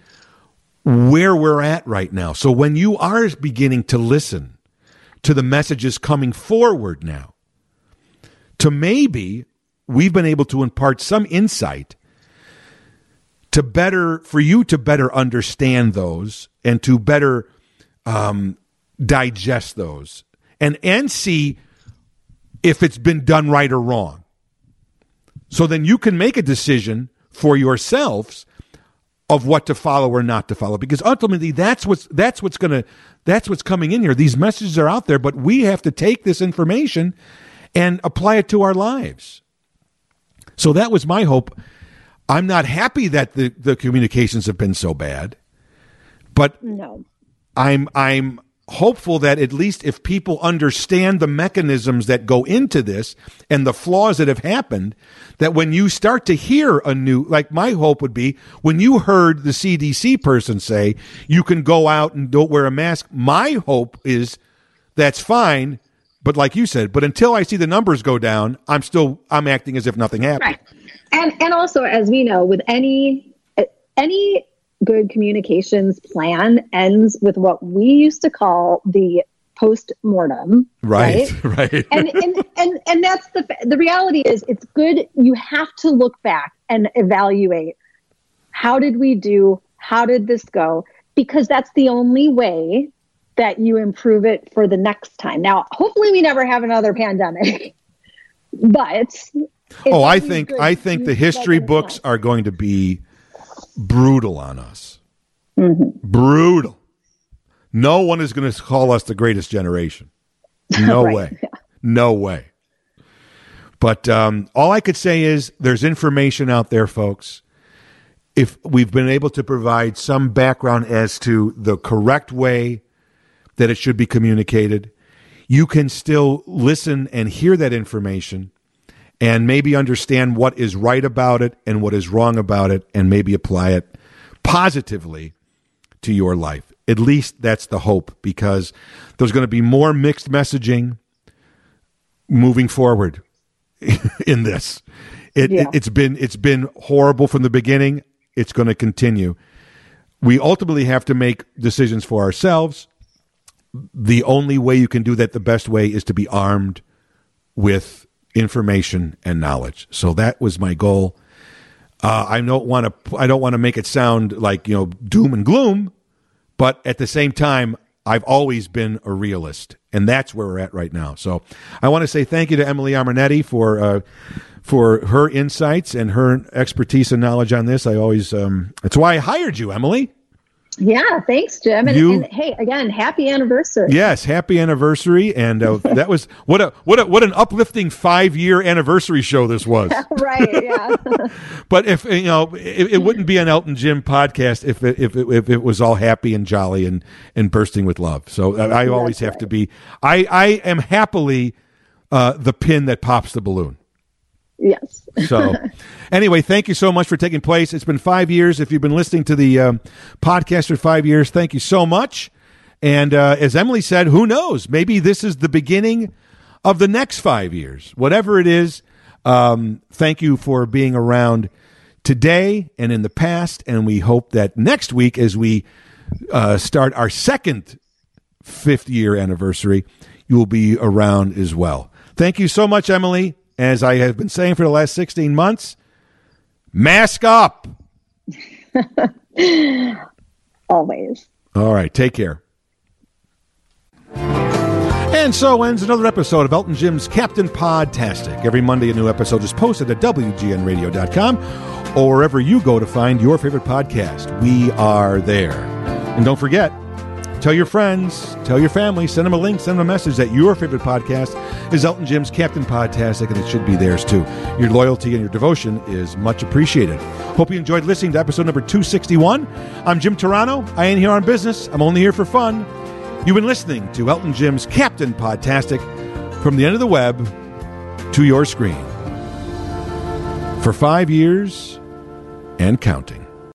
where we're at right now. So when you are beginning to listen to the messages coming forward now, to maybe we've been able to impart some insight to better for you to better understand those and to better um, digest those and and see if it's been done right or wrong. So then you can make a decision for yourselves of what to follow or not to follow because ultimately that's what's that's what's going to that's what's coming in here. These messages are out there but we have to take this information and apply it to our lives. So that was my hope. I'm not happy that the the communications have been so bad but No. I'm I'm hopeful that at least if people understand the mechanisms that go into this and the flaws that have happened, that when you start to hear a new like my hope would be when you heard the CDC person say you can go out and don't wear a mask, my hope is that's fine. But like you said, but until I see the numbers go down, I'm still I'm acting as if nothing happened. Right. And and also as we know with any any good communications plan ends with what we used to call the post mortem. Right. Right. and, and and and that's the the reality is it's good you have to look back and evaluate how did we do how did this go because that's the only way that you improve it for the next time now hopefully we never have another pandemic but oh, I think I think the history books are going to be brutal on us. Mm-hmm. Brutal. No one is going to call us the greatest generation. No Right. way. No way. But um, all I could say is there's information out there, folks. If we've been able to provide some background as to the correct way that it should be communicated, you can still listen and hear that information and maybe understand what is right about it and what is wrong about it and maybe apply it positively to your life. At least that's the hope because there's going to be more mixed messaging moving forward in this. It, Yeah. it, has been it's been horrible from the beginning. It's going to continue. We ultimately have to make decisions for ourselves. The only way you can do that the best way is to be armed with information and knowledge. So that was my goal. Uh, I don't want to. I don't want to make it sound like you know doom and gloom, but at the same time, I've always been a realist, and that's where we're at right now. So I want to say thank you to Emily Armonetti for uh, for her insights and her expertise and knowledge on this. I always um, that's why I hired you, Emily. Yeah thanks jim and, You- and hey again happy anniversary Yes, happy anniversary, and uh, that was what a what a what an uplifting five year anniversary show this was. right yeah But if you know, it, it wouldn't be an Elton Jim podcast if it, if it, if it was all happy and jolly and and bursting with love. So I, I always have to be. I I am happily uh, the pin that pops the balloon. Yes So, anyway, thank you so much for taking place. It's been five years. If you've been listening to the um, podcast for five years, thank you so much. And uh, as Emily said, who knows? Maybe this is the beginning of the next five years. Whatever it is, um, thank you for being around today and in the past. And we hope that next week, as we uh, start our second fifth year anniversary, you will be around as well. Thank you so much, Emily. As I have been saying for the last 16 months, mask up. always All right, take care. And so ends another episode of Elton Jim's Captain Podtastic. Every Monday, a new episode is posted at WGNradio.com or wherever you go to find your favorite podcast. We are there. And don't forget, tell your friends, tell your family, send them a link, send them a message that your favorite podcast is Elton Jim's Captain Podtastic, and it should be theirs too. Your loyalty and your devotion is much appreciated. Hope you enjoyed listening to episode number 261. I'm Jim Turano. I ain't here on business, I'm only here for fun. You've been listening to Elton Jim's Captain Podtastic from the end of the web to your screen for five years and counting.